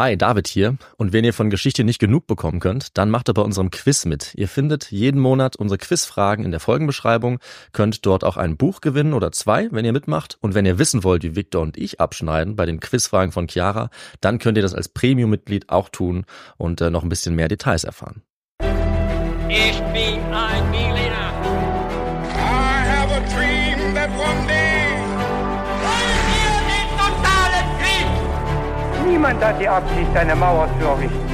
Hi, David hier. Und wenn ihr von Geschichte nicht genug bekommen könnt, dann macht ihr bei unserem Quiz mit. Ihr findet jeden Monat unsere Quizfragen in der Folgenbeschreibung, könnt dort auch ein Buch gewinnen oder zwei, wenn ihr mitmacht. Und wenn ihr wissen wollt, wie Victor und ich abschneiden bei den Quizfragen von Chiara, dann könnt ihr das als Premium-Mitglied auch tun und äh, noch ein bisschen mehr Details erfahren. Ich bin ein Berliner. Niemand hat die Absicht, eine Mauer zu errichten.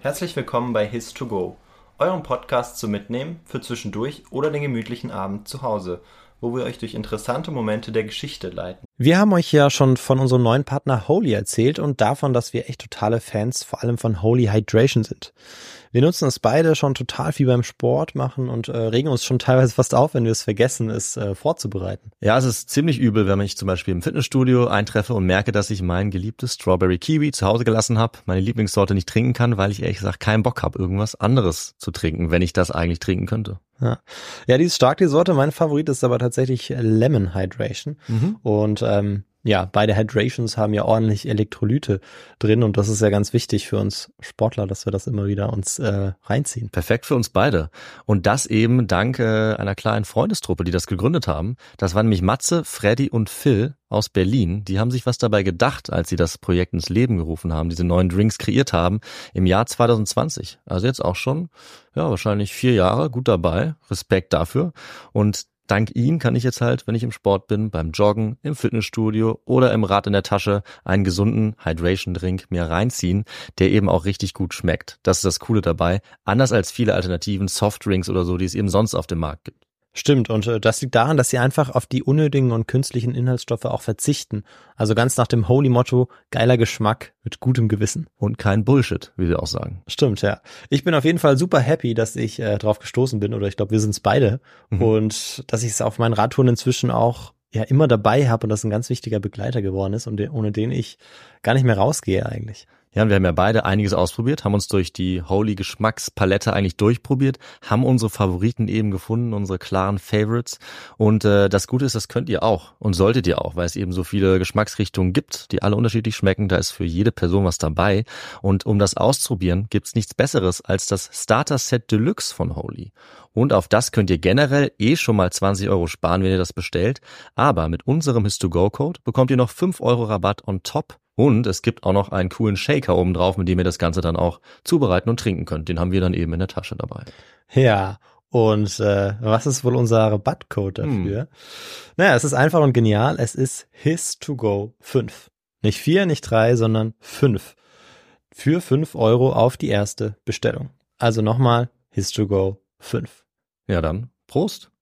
Herzlich willkommen bei His2Go, eurem Podcast zum Mitnehmen für zwischendurch oder den gemütlichen Abend zu Hause, wo wir euch durch interessante Momente der Geschichte leiten. Wir haben euch ja schon von unserem neuen Partner Holy erzählt und davon, dass wir echt totale Fans vor allem von Holy Hydration sind. Wir nutzen es beide schon total viel beim Sport machen und äh, regen uns schon teilweise fast auf, wenn wir es vergessen, es äh, vorzubereiten. Ja, es ist ziemlich übel, wenn ich zum Beispiel im Fitnessstudio eintreffe und merke, dass ich mein geliebtes Strawberry Kiwi zu Hause gelassen habe, meine Lieblingssorte nicht trinken kann, weil ich ehrlich gesagt keinen Bock habe, irgendwas anderes zu trinken, wenn ich das eigentlich trinken könnte. Ja, ja die ist stark, die Sorte. Mein Favorit ist aber tatsächlich Lemon Hydration. Und ähm, ja, beide Hydrations haben ja ordentlich Elektrolyte drin und das ist ja ganz wichtig für uns Sportler, dass wir das immer wieder uns äh, reinziehen. Perfekt für uns beide. Und das eben dank äh, einer kleinen Freundestruppe, die das gegründet haben. Das waren nämlich Matze, Freddy und Phil aus Berlin. Die haben sich was dabei gedacht, als sie das Projekt ins Leben gerufen haben, diese neuen Drinks kreiert haben im Jahr 2020. Also jetzt auch schon, ja, wahrscheinlich vier Jahre, gut dabei. Respekt dafür. Und dank ihnen kann ich jetzt halt, wenn ich im Sport bin, beim Joggen, im Fitnessstudio oder im Rad in der Tasche einen gesunden Hydration-Drink mir reinziehen, der eben auch richtig gut schmeckt. Das ist das Coole dabei. Anders als viele alternativen Softdrinks oder so, die es eben sonst auf dem Markt gibt. Stimmt, und äh, das liegt daran, dass sie einfach auf die unnötigen und künstlichen Inhaltsstoffe auch verzichten. Also ganz nach dem Holy-Motto, geiler Geschmack mit gutem Gewissen. Und kein Bullshit, wie sie auch sagen. Stimmt, ja. Ich bin auf jeden Fall super happy, dass ich äh, drauf gestoßen bin, oder ich glaube, wir sind es beide. Mhm. Und dass ich es auf meinen Radtouren inzwischen auch ja immer dabei habe und das ein ganz wichtiger Begleiter geworden ist und ohne den ich gar nicht mehr rausgehe eigentlich. Ja, und wir haben ja beide einiges ausprobiert, haben uns durch die Holy Geschmackspalette eigentlich durchprobiert, haben unsere Favoriten eben gefunden, unsere klaren Favorites. Und äh, das Gute ist, das könnt ihr auch und solltet ihr auch, weil es eben so viele Geschmacksrichtungen gibt, die alle unterschiedlich schmecken. Da ist für jede Person was dabei. Und um das auszuprobieren, gibt's nichts Besseres als das Starter Set Deluxe von Holy. Und auf das könnt ihr generell eh schon mal 20 Euro sparen, wenn ihr das bestellt. Aber mit unserem His2Go-Code bekommt ihr noch 5 Euro Rabatt on top. Und es gibt auch noch einen coolen Shaker oben drauf, mit dem ihr das Ganze dann auch zubereiten und trinken könnt. Den haben wir dann eben in der Tasche dabei. Ja, und äh, was ist wohl unser Rabattcode dafür? Naja, es ist einfach und genial. Es ist His2Go 5. Nicht 4, nicht 3, sondern 5. Für 5 Euro auf die erste Bestellung. Also nochmal His2Go 5. Ja, dann Prost.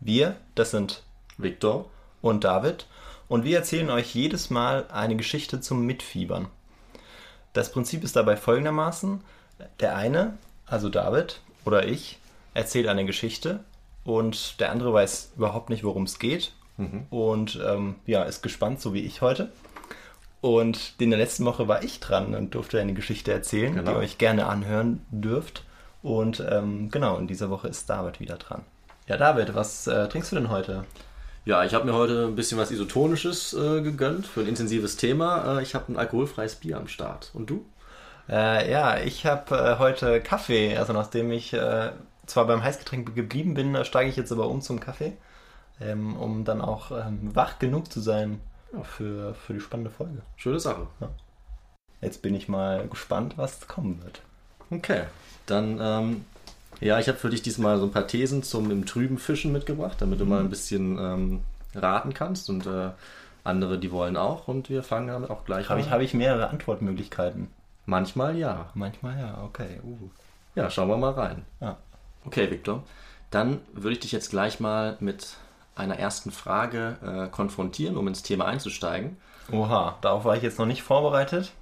Wir, das sind Viktor und David, und wir erzählen euch jedes Mal eine Geschichte zum Mitfiebern. Das Prinzip ist dabei folgendermaßen: Der eine, also David oder ich, erzählt eine Geschichte und der andere weiß überhaupt nicht, worum es geht und ähm, ja, ist gespannt, so wie ich heute. Und in der letzten Woche war ich dran und durfte eine Geschichte erzählen, Genau. die ihr euch gerne anhören dürft. Und ähm, genau, in dieser Woche ist David wieder dran. Ja, David, was äh, trinkst du denn heute? Ja, ich habe mir heute ein bisschen was Isotonisches äh, gegönnt für ein intensives Thema. Äh, ich habe ein alkoholfreies Bier am Start. Und du? Äh, ja, ich habe äh, heute Kaffee. Also nachdem ich äh, zwar beim Heißgetränk geblieben bin, äh, steige ich jetzt aber um zum Kaffee, ähm, um dann auch ähm, wach genug zu sein für, für die spannende Folge. Schöne Sache. Jetzt bin ich mal gespannt, was kommen wird. Okay, dann, ähm, ja, ich habe für dich diesmal so ein paar Thesen zum im Trüben Fischen mitgebracht, damit du mal ein bisschen ähm, raten kannst und äh, andere, die wollen auch und wir fangen damit auch gleich Habe ich, an. hab ich mehrere Antwortmöglichkeiten? Manchmal ja. Manchmal ja, okay. Uh. Ja, schauen wir mal rein. Ja. Okay, Victor, dann würde ich dich jetzt gleich mal mit einer ersten Frage äh, konfrontieren, um ins Thema einzusteigen. Oha, darauf war ich jetzt noch nicht vorbereitet.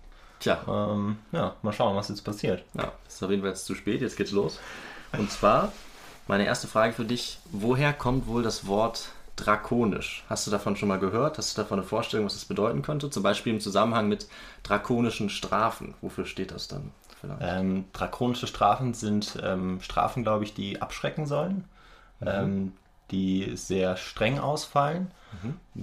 Tja, Ähm, ja, mal schauen, was jetzt passiert. Ja, ist auf jeden Fall jetzt zu spät, jetzt geht's los. Und zwar, meine erste Frage für dich, woher kommt wohl das Wort drakonisch? Hast du davon schon mal gehört? Hast du davon eine Vorstellung, was das bedeuten könnte? Zum Beispiel im Zusammenhang mit drakonischen Strafen. Wofür steht das dann? Ähm, drakonische Strafen sind ähm, Strafen, glaube ich, die abschrecken sollen. Ähm, die sehr streng ausfallen.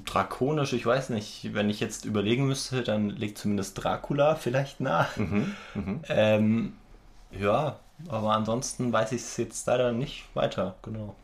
Drakonisch, ich weiß nicht, wenn ich jetzt überlegen müsste, dann liegt zumindest Dracula vielleicht nah. Ähm, ja, aber ansonsten weiß ich es jetzt leider nicht weiter, genau.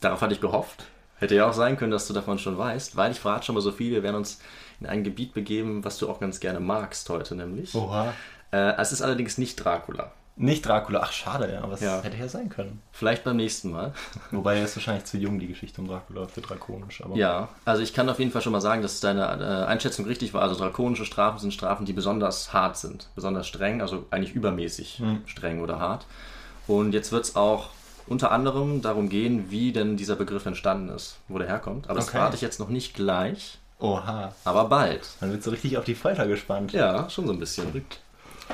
Darauf hatte ich gehofft. Hätte ja auch sein können, dass du davon schon weißt, weil ich verrate schon mal so viel. Wir werden uns in ein Gebiet begeben, was du auch ganz gerne magst heute, nämlich. Oha. Äh, es ist allerdings nicht Dracula. Nicht Dracula, ach schade, ja, aber es Ja. hätte ja sein können. Vielleicht beim nächsten Mal. Wobei er ist wahrscheinlich zu jung, die Geschichte um Dracula für drakonisch. Aber Ja, also ich kann auf jeden Fall schon mal sagen, dass deine äh, Einschätzung richtig war. Also drakonische Strafen sind Strafen, die besonders hart sind, besonders streng, also eigentlich übermäßig streng oder hart. Und jetzt wird es auch unter anderem darum gehen, wie denn dieser Begriff entstanden ist, wo der herkommt. Aber das Okay. verrate ich jetzt noch nicht gleich, Oha, aber bald. man wird so richtig auf die Folter gespannt. Ja, schon so ein bisschen.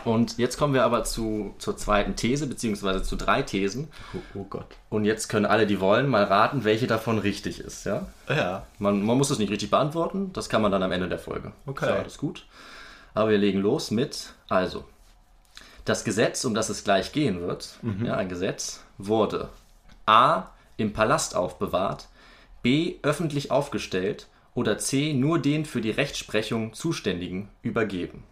Und jetzt kommen wir aber zu, zur zweiten These, beziehungsweise zu drei Thesen. Oh, oh Gott. Und jetzt können alle, die wollen, mal raten, welche davon richtig ist. Ja? Ja, Man, man muss es nicht richtig beantworten, das kann man dann am Ende der Folge. Okay. Ist ja alles gut. Aber wir legen los mit, also, das Gesetz, um das es gleich gehen wird, ja, ein Gesetz, wurde A. im Palast aufbewahrt, B. öffentlich aufgestellt oder C. nur den für die Rechtsprechung Zuständigen übergeben.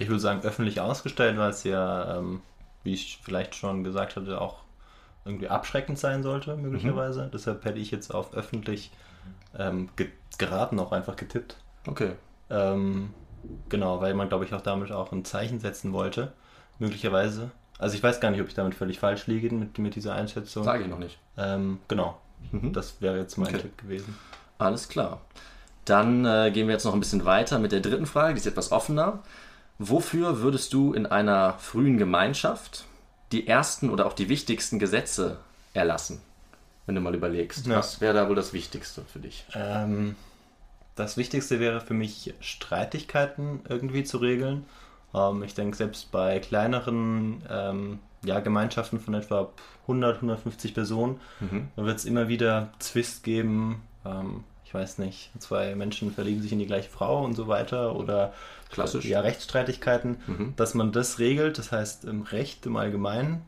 Ich würde sagen öffentlich ausgestellt, weil es ja, ähm, wie ich vielleicht schon gesagt hatte, auch irgendwie abschreckend sein sollte, möglicherweise. Deshalb hätte ich jetzt auf öffentlich ähm, ge geraten, auch einfach getippt. Okay. Ähm, genau, weil man, glaube ich, auch damit auch ein Zeichen setzen wollte, möglicherweise. Also ich weiß gar nicht, ob ich damit völlig falsch liege mit, mit dieser Einschätzung. Sage ich noch nicht. Ähm, genau, das wäre jetzt mein Okay. Tipp gewesen. Alles klar. Dann äh, gehen wir jetzt noch ein bisschen weiter mit der dritten Frage, die ist etwas offener. Wofür würdest du in einer frühen Gemeinschaft die ersten oder auch die wichtigsten Gesetze erlassen? Wenn du mal überlegst, Ja. was wäre da wohl das Wichtigste für dich? Ähm, das Wichtigste wäre für mich, Streitigkeiten irgendwie zu regeln. Ähm, ich denke, selbst bei kleineren ähm, ja, Gemeinschaften von etwa 100, 150 Personen, da wird es immer wieder Zwist geben. Ähm, ich weiß nicht, zwei Menschen verlieben sich in die gleiche Frau und so weiter oder Klassisch. ja, Rechtsstreitigkeiten, dass man das regelt. Das heißt, im Recht im Allgemeinen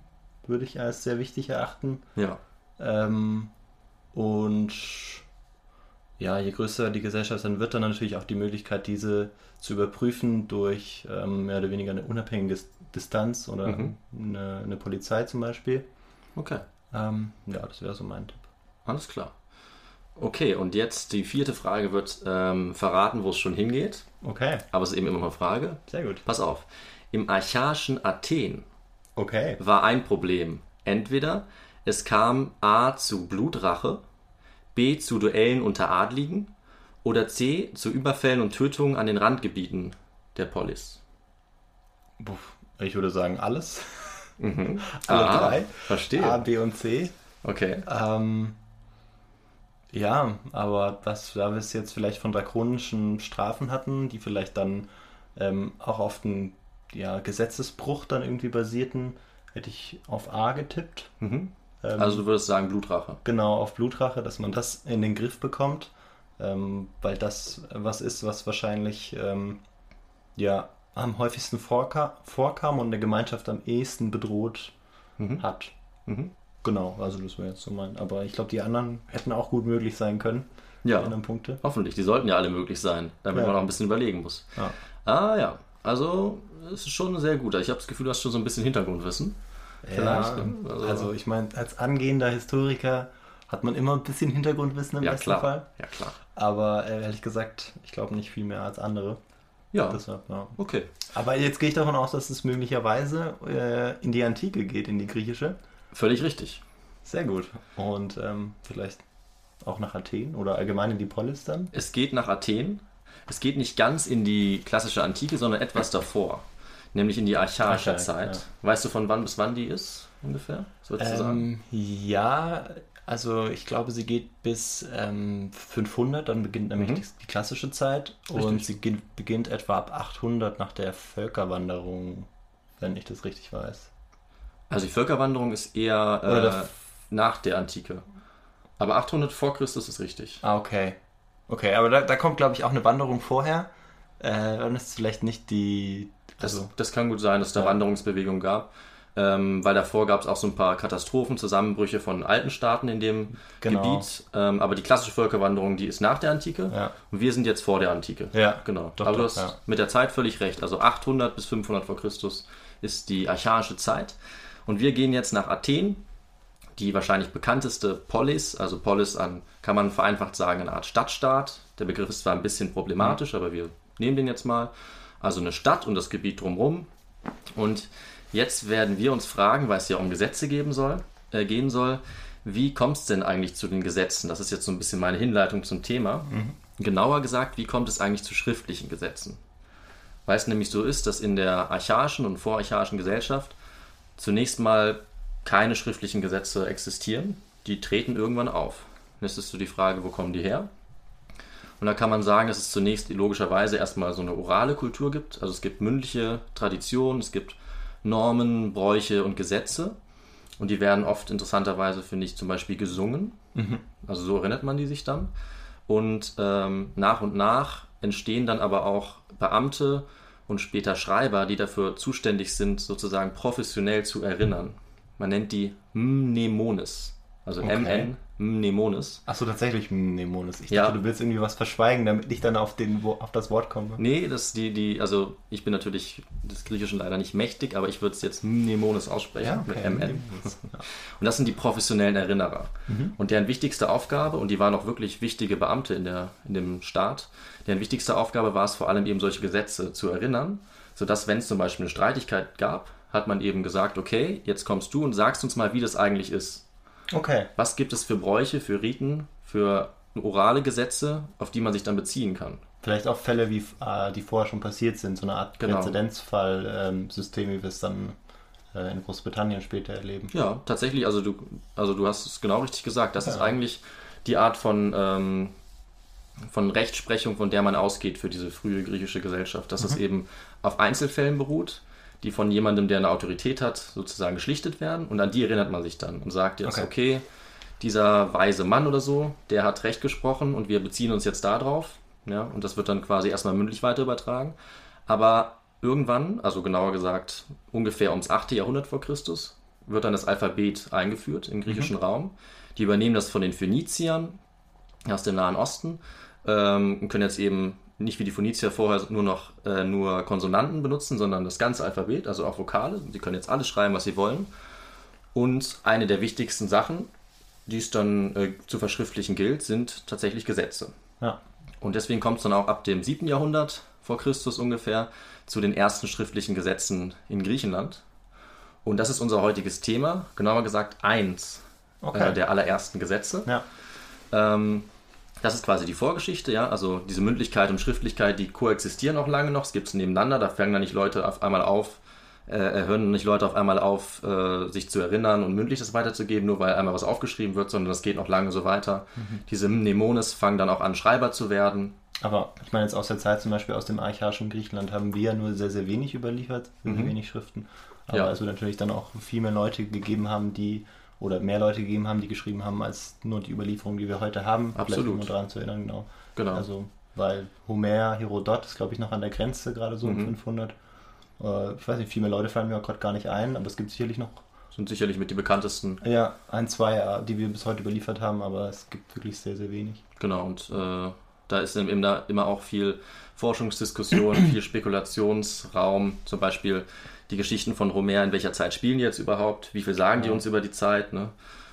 würde ich als sehr wichtig erachten. Ja. Ähm, und ja, je größer die Gesellschaft dann wird, dann natürlich auch die Möglichkeit, diese zu überprüfen durch ähm, mehr oder weniger eine unabhängige Distanz oder Mhm. eine, eine Polizei zum Beispiel. Okay. Ähm, ja, das wäre so mein Tipp. Alles klar. Okay, und jetzt die vierte Frage wird ähm, verraten, wo es schon hingeht. Okay, Aber es ist eben immer noch eine Frage. sehr gut. Pass auf. Im archaischen Athen Okay. war ein Problem. Entweder es kam A zu Blutrache, B zu Duellen unter Adligen oder C zu Überfällen und Tötungen an den Randgebieten der Polis. Ich würde sagen alles. Mhm. Alle Ah, drei. Verstehe. A, B und C. Okay. Ähm, ja, aber was, da wir es jetzt vielleicht von drakonischen Strafen hatten, die vielleicht dann ähm, auch auf den ja, Gesetzesbruch dann irgendwie basierten, hätte ich auf A getippt. Mhm. Ähm, Also du würdest sagen Blutrache. genau auf Blutrache, dass man das in den Griff bekommt, ähm, weil das was ist, was wahrscheinlich ähm, ja am häufigsten vorka vorkam und der Gemeinschaft am ehesten bedroht hat. Mhm. Genau, also das wäre jetzt so mein. Aber ich glaube, die anderen hätten auch gut möglich sein können. Ja. Die anderen Punkte. Hoffentlich, die sollten ja alle möglich sein, damit Ja. man auch ein bisschen überlegen muss. Ja. Ah ja, also es ist schon sehr gut. Ich habe das Gefühl, du hast schon so ein bisschen Hintergrundwissen. Vielleicht, Ja, ne? also, Also- ich meine, als angehender Historiker hat man immer ein bisschen Hintergrundwissen im Ja besten klar, Fall. ja klar. Aber äh, ehrlich gesagt, ich glaube nicht viel mehr als andere. Ja, Deshalb, ja. okay. Aber jetzt gehe ich davon aus, dass es möglicherweise äh, in die Antike geht, in die griechische. Völlig richtig. Sehr gut. Und ähm, vielleicht auch nach Athen oder allgemein in die Polis dann. Es geht nach Athen. Es geht nicht ganz in die klassische Antike, sondern etwas davor. Nämlich in die archaische Archaik, Zeit. Weißt du, von wann bis wann die ist ungefähr? Ähm, ja, also ich glaube, sie geht bis ähm, 500, dann beginnt nämlich Mhm. die, klassische Zeit und Richtig. sie ge- beginnt etwa ab 800 nach der Völkerwanderung, wenn ich das richtig weiß. Also die Völkerwanderung ist eher äh, nach der Antike. Aber 800 vor Christus ist richtig. Ah, okay. Okay, aber da, da kommt, glaube ich, auch eine Wanderung vorher. Äh, dann ist es vielleicht nicht die. Das, Also, das kann gut sein, dass es da Ja. Wanderungsbewegungen gab. ähm, weil davor gab es auch so ein paar Katastrophen, Zusammenbrüche von alten Staaten in dem Genau. Gebiet. Ähm, aber die klassische Völkerwanderung, die ist nach der Antike Ja. und wir sind jetzt vor der Antike. Ja, genau. doch, aber du hast ja. mit der Zeit völlig recht. Also 800 bis 500 vor Christus ist die archaische Zeit. Und wir gehen jetzt nach Athen, die wahrscheinlich bekannteste Polis, also Polis an, kann man vereinfacht sagen, eine Art Stadtstaat. Der Begriff ist zwar ein bisschen problematisch, aber wir nehmen den jetzt mal. Also eine Stadt und das Gebiet drumherum. Und jetzt werden wir uns fragen, weil es ja um Gesetze geben soll, äh, gehen soll, wie kommt es denn eigentlich zu den Gesetzen? Das ist jetzt so ein bisschen meine Hinleitung zum Thema. Genauer gesagt, wie kommt es eigentlich zu schriftlichen Gesetzen? Weil es nämlich so ist, dass in der archaischen und vorarchaischen Gesellschaft zunächst mal keine schriftlichen Gesetze existieren. Die treten irgendwann auf. Jetzt ist so die Frage, wo kommen die her? Und da kann man sagen, dass es zunächst logischerweise erstmal so eine orale Kultur gibt. Also es gibt mündliche Traditionen, es gibt Normen, Bräuche und Gesetze. Und die werden oft interessanterweise, finde ich, zum Beispiel gesungen. Also so erinnert man die sich dann. Und ähm, nach und nach entstehen dann aber auch Beamte und später Schreiber, die dafür zuständig sind, sozusagen professionell zu erinnern. Man nennt die Mnemones. Also Okay. MN, Mnemones. Achso, tatsächlich Mnemones. Ich Ja. dachte, du willst irgendwie was verschweigen, damit ich dann auf, den, auf das Wort komme. Nee, das die, die, also ich bin natürlich des Griechischen leider nicht mächtig, aber ich würde es jetzt Mnemones aussprechen mit MN. Mnemones. Ja. Und das sind die professionellen Erinnerer. Und deren wichtigste Aufgabe, und die waren auch wirklich wichtige Beamte in, der, in dem Staat, deren wichtigste Aufgabe war es vor allem eben solche Gesetze zu erinnern, sodass wenn es zum Beispiel eine Streitigkeit gab, hat man eben gesagt, okay, jetzt kommst du und sagst uns mal, wie das eigentlich ist. Okay. Was gibt es für Bräuche, für Riten, für orale Gesetze, auf die man sich dann beziehen kann? Vielleicht auch Fälle, wie, äh, die vorher schon passiert sind, so eine Art Genau. Präzedenzfall-System, wie wir es dann äh, in Großbritannien später erleben. Ja, tatsächlich, also du, also du hast es genau richtig gesagt. Das ist Ja. eigentlich die Art von, ähm, von Rechtsprechung, von der man ausgeht für diese frühe griechische Gesellschaft. Dass es eben auf Einzelfällen beruht, die von jemandem, der eine Autorität hat, sozusagen geschlichtet werden. Und an die erinnert man sich dann und sagt jetzt, Okay. okay, dieser weise Mann oder so, der hat Recht gesprochen und wir beziehen uns jetzt darauf. Ja, und das wird dann quasi erstmal mündlich weiter übertragen. Aber irgendwann, also genauer gesagt ungefähr ums 8. Jahrhundert vor Christus, wird dann das Alphabet eingeführt im griechischen Raum. Die übernehmen das von den Phöniziern aus dem Nahen Osten ähm, und können jetzt eben nicht wie die Phönizier vorher nur noch äh, nur Konsonanten benutzen, sondern das ganze Alphabet, also auch Vokale. Sie können jetzt alles schreiben, was sie wollen. Und eine der wichtigsten Sachen, die es dann äh, zu verschriftlichen gilt, sind tatsächlich Gesetze. Ja. Und deswegen kommt es dann auch ab dem 7. Jahrhundert vor Christus ungefähr zu den ersten schriftlichen Gesetzen in Griechenland. Und das ist unser heutiges Thema, genauer gesagt eins Okay. äh, der allerersten Gesetze. Ja. Ähm, das ist quasi die Vorgeschichte, ja. Also diese Mündlichkeit und Schriftlichkeit, die koexistieren auch lange noch. Es gibt es nebeneinander. Da fangen dann nicht Leute auf einmal auf, äh, hören nicht Leute auf einmal auf, äh, sich zu erinnern und mündlich das weiterzugeben, nur weil einmal was aufgeschrieben wird, sondern das geht noch lange so weiter. Diese Mnemones fangen dann auch an, Schreiber zu werden. Aber ich meine jetzt aus der Zeit zum Beispiel aus dem archaischen Griechenland haben wir ja nur sehr, sehr wenig überliefert, sehr, sehr wenig Schriften. Aber Ja. es wird natürlich dann auch viel mehr Leute gegeben haben, die oder mehr Leute gegeben haben, die geschrieben haben, als nur die Überlieferung, die wir heute haben. Absolut. Vielleicht nur daran zu erinnern, genau. Genau. Also, weil Homer, Herodot ist, glaube ich, noch an der Grenze, gerade so um Mhm. 500. Äh, ich weiß nicht, viel mehr Leute fallen mir auch gerade gar nicht ein, aber es gibt sicherlich noch Sind sicherlich mit die bekanntesten. ja, ein, zwei, äh, die wir bis heute überliefert haben, aber es gibt wirklich sehr, sehr wenig. Genau, und äh, da ist eben da immer auch viel Forschungsdiskussion, viel Spekulationsraum, zum Beispiel die Geschichten von Homer, in welcher Zeit spielen die jetzt überhaupt, wie viel sagen die uns über die Zeit, ne?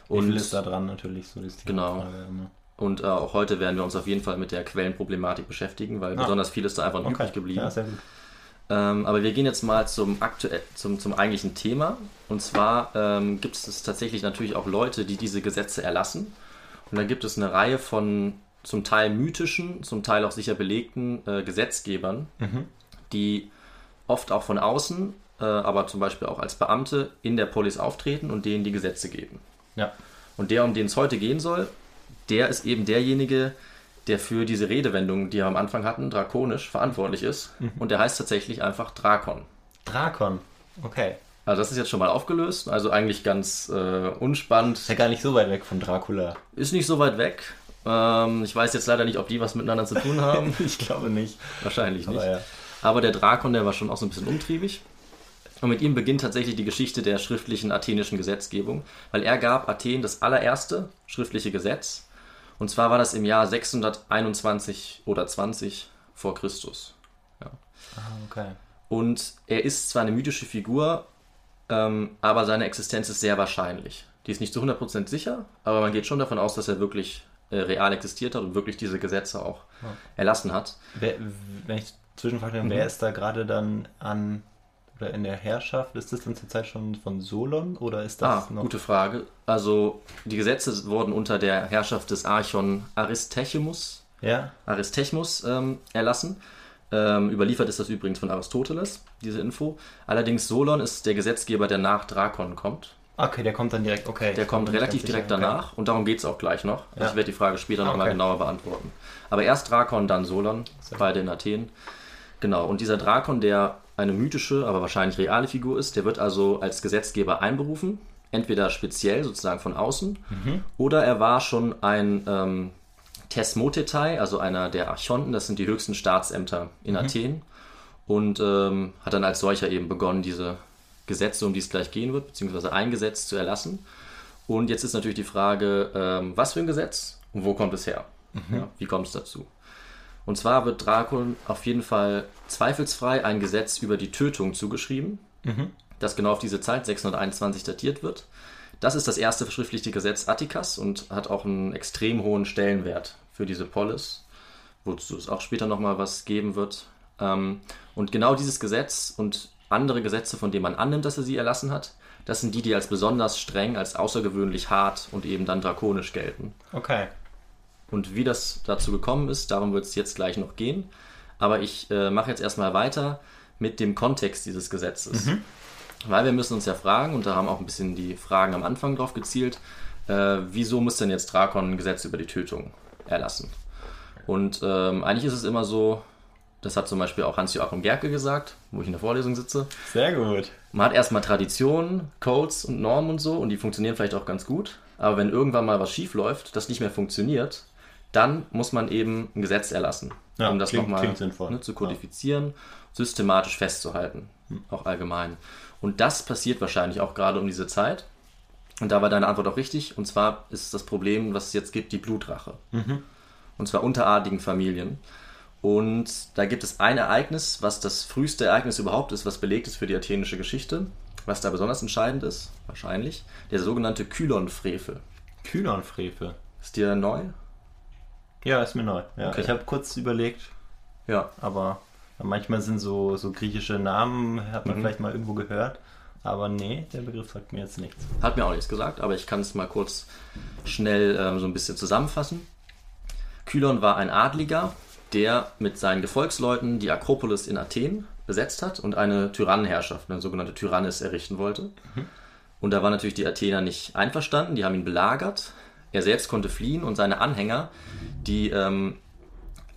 Wie viel Und, ist da dran natürlich? So ist die Genau. Frage immer. und äh, auch heute werden wir uns auf jeden Fall mit der Quellenproblematik beschäftigen, weil Ah. besonders viel ist da einfach noch Okay, übrig geblieben. ja. Ähm, aber wir gehen jetzt mal zum, aktuell, zum, zum eigentlichen Thema. Und zwar ähm, gibt es tatsächlich natürlich auch Leute, die diese Gesetze erlassen. Und dann gibt es eine Reihe von zum Teil mythischen, zum Teil auch sicher belegten äh, Gesetzgebern, die oft auch von außen, äh, aber zum Beispiel auch als Beamte in der Polis auftreten und denen die Gesetze geben. Ja. Und der, um den es heute gehen soll, der ist eben derjenige, der für diese Redewendung, die wir am Anfang hatten, drakonisch verantwortlich ist. Und der heißt tatsächlich einfach Drakon. Drakon. Okay. Also das ist jetzt schon mal aufgelöst, also eigentlich ganz äh, unspannend. Ist ja gar nicht so weit weg von Dracula. Ist nicht so weit weg. Ähm, ich weiß jetzt leider nicht, ob die was miteinander zu tun haben. ich glaube nicht. Wahrscheinlich nicht. Aber ja. Aber der Drakon, der war schon auch so ein bisschen umtriebig. Und mit ihm beginnt tatsächlich die Geschichte der schriftlichen athenischen Gesetzgebung, weil er gab Athen das allererste schriftliche Gesetz. Und zwar war das im Jahr 621 oder 20 vor Christus. Ah, okay. Und er ist zwar eine mythische Figur, ähm, aber seine Existenz ist sehr wahrscheinlich. Die ist nicht zu 100% sicher, aber man geht schon davon aus, dass er wirklich real existiert hat und wirklich diese Gesetze auch erlassen hat. Wer, wenn ich zwischenfrage, Mhm. wer ist da gerade dann an oder in der Herrschaft? Ist das dann zur Zeit schon von Solon oder ist Ah, das noch? gute Frage. Also die Gesetze wurden unter der Herrschaft des Archon Aristechemus, Ja. Aristechmus ähm, erlassen. Ähm, überliefert ist das übrigens von Aristoteles, diese Info. Allerdings Solon ist der Gesetzgeber, der nach Drakon kommt. Okay, der kommt dann direkt. Okay. Der kommt relativ direkt sicher. danach und darum geht es auch gleich noch. Ja. Ich werde die Frage später Ah, nochmal okay. genauer beantworten. Aber erst Drakon, dann Solon, beide in Athen. Genau, und dieser Drakon, der eine mythische, aber wahrscheinlich reale Figur ist, der wird also als Gesetzgeber einberufen. Entweder speziell, sozusagen von außen, Mhm. oder er war schon ein ähm, Tesmotetai, also einer der Archonten, das sind die höchsten Staatsämter Mhm. in Athen. Und ähm, hat dann als solcher eben begonnen, diese Gesetze, um die es gleich gehen wird, beziehungsweise ein Gesetz zu erlassen. Und jetzt ist natürlich die Frage, ähm, was für ein Gesetz und wo kommt es her? Ja, wie kommt es dazu? Und zwar wird Drakon auf jeden Fall zweifelsfrei ein Gesetz über die Tötung zugeschrieben, das genau auf diese Zeit 621 datiert wird. Das ist das erste verschriftlichte Gesetz Attikas und hat auch einen extrem hohen Stellenwert für diese Polis, wozu es auch später nochmal was geben wird. Ähm, Und genau dieses Gesetz und andere Gesetze, von denen man annimmt, dass er sie erlassen hat, das sind die, die als besonders streng, als außergewöhnlich hart und eben dann drakonisch gelten. Okay. Und wie das dazu gekommen ist, darum wird es jetzt gleich noch gehen. Aber ich äh, mache jetzt erstmal weiter mit dem Kontext dieses Gesetzes. Weil wir müssen uns ja fragen, und da haben auch ein bisschen die Fragen am Anfang drauf gezielt, äh, wieso muss denn jetzt Drakon ein Gesetz über die Tötung erlassen? Und ähm, eigentlich ist es immer so, das hat zum Beispiel auch Hans-Joachim Gerke gesagt, wo ich in der Vorlesung sitze, Sehr gut. man hat erstmal Traditionen, Codes und Normen und so und die funktionieren vielleicht auch ganz gut. Aber wenn irgendwann mal was schief läuft, das nicht mehr funktioniert, dann muss man eben ein Gesetz erlassen, Ja, um das nochmal ne, zu kodifizieren, systematisch festzuhalten, Hm. auch allgemein. Und das passiert wahrscheinlich auch gerade um diese Zeit. Und da war deine Antwort auch richtig. Und zwar ist das Problem, was es jetzt gibt, die Blutrache. Mhm. Und zwar unter adligen Familien. Und da gibt es ein Ereignis, was das früheste Ereignis überhaupt ist, was belegt ist für die athenische Geschichte. Was da besonders entscheidend ist, wahrscheinlich, der sogenannte Kylon-Frevel. Kühlernfrevel. Ist dir neu? Ja, ist mir neu. Ja, Okay. Ich habe kurz überlegt, Ja. aber manchmal sind so, so griechische Namen, hat man Mhm. vielleicht mal irgendwo gehört. Aber nee, der Begriff sagt mir jetzt nichts. Hat mir auch nichts gesagt, aber ich kann es mal kurz schnell ähm, so ein bisschen zusammenfassen. Kylon war ein Adliger, der mit seinen Gefolgsleuten die Akropolis in Athen besetzt hat und eine Tyrannenherrschaft, eine sogenannte Tyrannis, errichten wollte. Und da waren natürlich die Athener nicht einverstanden, die haben ihn belagert. Er selbst konnte fliehen und seine Anhänger, die ähm,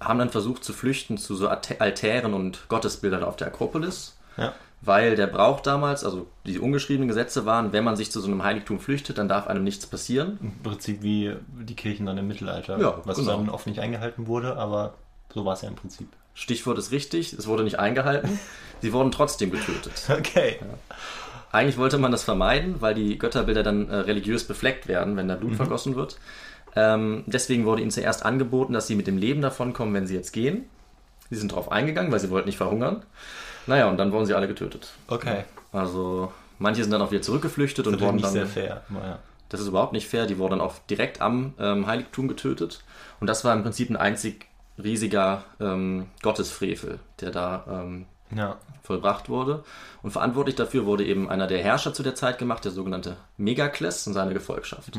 haben dann versucht zu flüchten zu so Altären und Gottesbildern auf der Akropolis Ja. weil der Brauch damals, also die ungeschriebenen Gesetze waren, wenn man sich zu so einem Heiligtum flüchtet, dann darf einem nichts passieren. Im Prinzip wie die Kirchen dann im Mittelalter. Ja, was genau. dann oft nicht eingehalten wurde, aber so war es ja im Prinzip. Stichwort ist richtig, es wurde nicht eingehalten. Sie wurden trotzdem getötet. Okay. Eigentlich wollte man das vermeiden, weil die Götterbilder dann äh, religiös befleckt werden, wenn da Blut vergossen wird. Ähm, deswegen wurde ihnen zuerst angeboten, dass sie mit dem Leben davonkommen, wenn sie jetzt gehen. Sie sind darauf eingegangen, weil sie wollten nicht verhungern. Naja, und dann wurden sie alle getötet. Okay. Also manche sind dann auch wieder zurückgeflüchtet und Das ist wurden nicht dann sehr fair. aber ja. Das ist überhaupt nicht fair. Die wurden dann auch direkt am ähm, Heiligtum getötet. Und das war im Prinzip ein einzig riesiger ähm, Gottesfrevel, der da ähm, Ja. vollbracht wurde. Und verantwortlich dafür wurde eben einer der Herrscher zu der Zeit gemacht, der sogenannte Megakles und seine Gefolgschaft.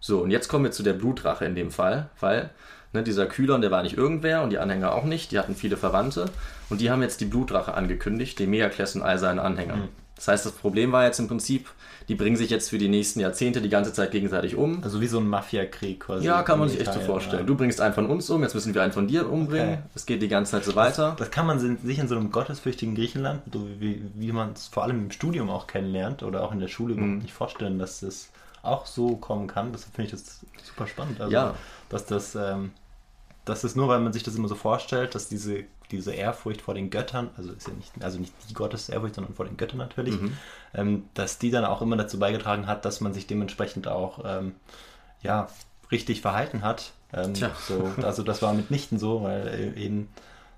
So, und jetzt kommen wir zu der Blutrache in dem Fall, weil ne, dieser Kylon, der war nicht irgendwer und die Anhänger auch nicht, die hatten viele Verwandte und die haben jetzt die Blutrache angekündigt, den Megakles und all seinen Anhängern. Das heißt, das Problem war jetzt im Prinzip, die bringen sich jetzt für die nächsten Jahrzehnte die ganze Zeit gegenseitig um. Also wie so ein Mafiakrieg quasi. Ja, kann man sich echt so vorstellen. ja. Du bringst einen von uns um, jetzt müssen wir einen von dir umbringen. Okay. Es geht die ganze Zeit so weiter. Das kann man sich in so einem gottesfürchtigen Griechenland, so wie, wie man es vor allem im Studium auch kennenlernt oder auch in der Schule Mhm. nicht vorstellen, dass das auch so kommen kann. Deshalb finde ich das super spannend. Also, Ja. dass das ähm, das ist nur, weil man sich das immer so vorstellt, dass diese, diese Ehrfurcht vor den Göttern, also ist ja nicht, also nicht die Gottesehrfurcht, sondern vor den Göttern natürlich, Mhm. ähm, dass die dann auch immer dazu beigetragen hat, dass man sich dementsprechend auch ähm, ja, richtig verhalten hat. Ähm, Tja. so, also das war mitnichten so, weil äh, eben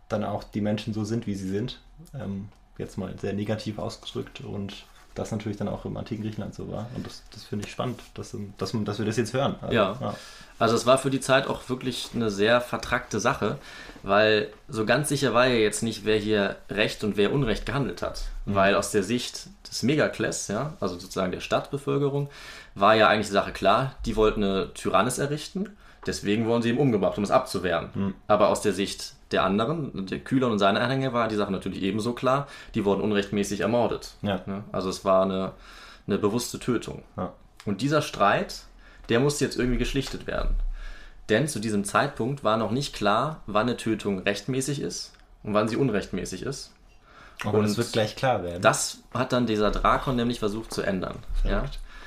dann auch die Menschen so sind, wie sie sind. Ähm, jetzt mal sehr negativ ausgedrückt und das natürlich dann auch im antiken Griechenland so war. Und das, das finde ich spannend, dass, dass, man- dass wir das jetzt hören. Also, Ja. Also es war für die Zeit auch wirklich eine sehr vertrackte Sache, weil so ganz sicher war ja jetzt nicht, wer hier Recht und wer Unrecht gehandelt hat. Weil aus der Sicht des Megakles, ja, also sozusagen der Stadtbevölkerung, war ja eigentlich die Sache klar, die wollten eine Tyrannis errichten, deswegen wurden sie eben umgebracht, um es abzuwehren. Aber aus der Sicht der anderen, der Kühlern und seine Anhänger, war die Sache natürlich ebenso klar, die wurden unrechtmäßig ermordet. Ja. Ne? Also es war eine, eine bewusste Tötung. Ja. Und dieser Streit, der musste jetzt irgendwie geschlichtet werden. Denn zu diesem Zeitpunkt war noch nicht klar, wann eine Tötung rechtmäßig ist und wann sie unrechtmäßig ist. Aber das Und wird gleich klar werden. Das hat dann dieser Drakon nämlich versucht zu ändern. Ja?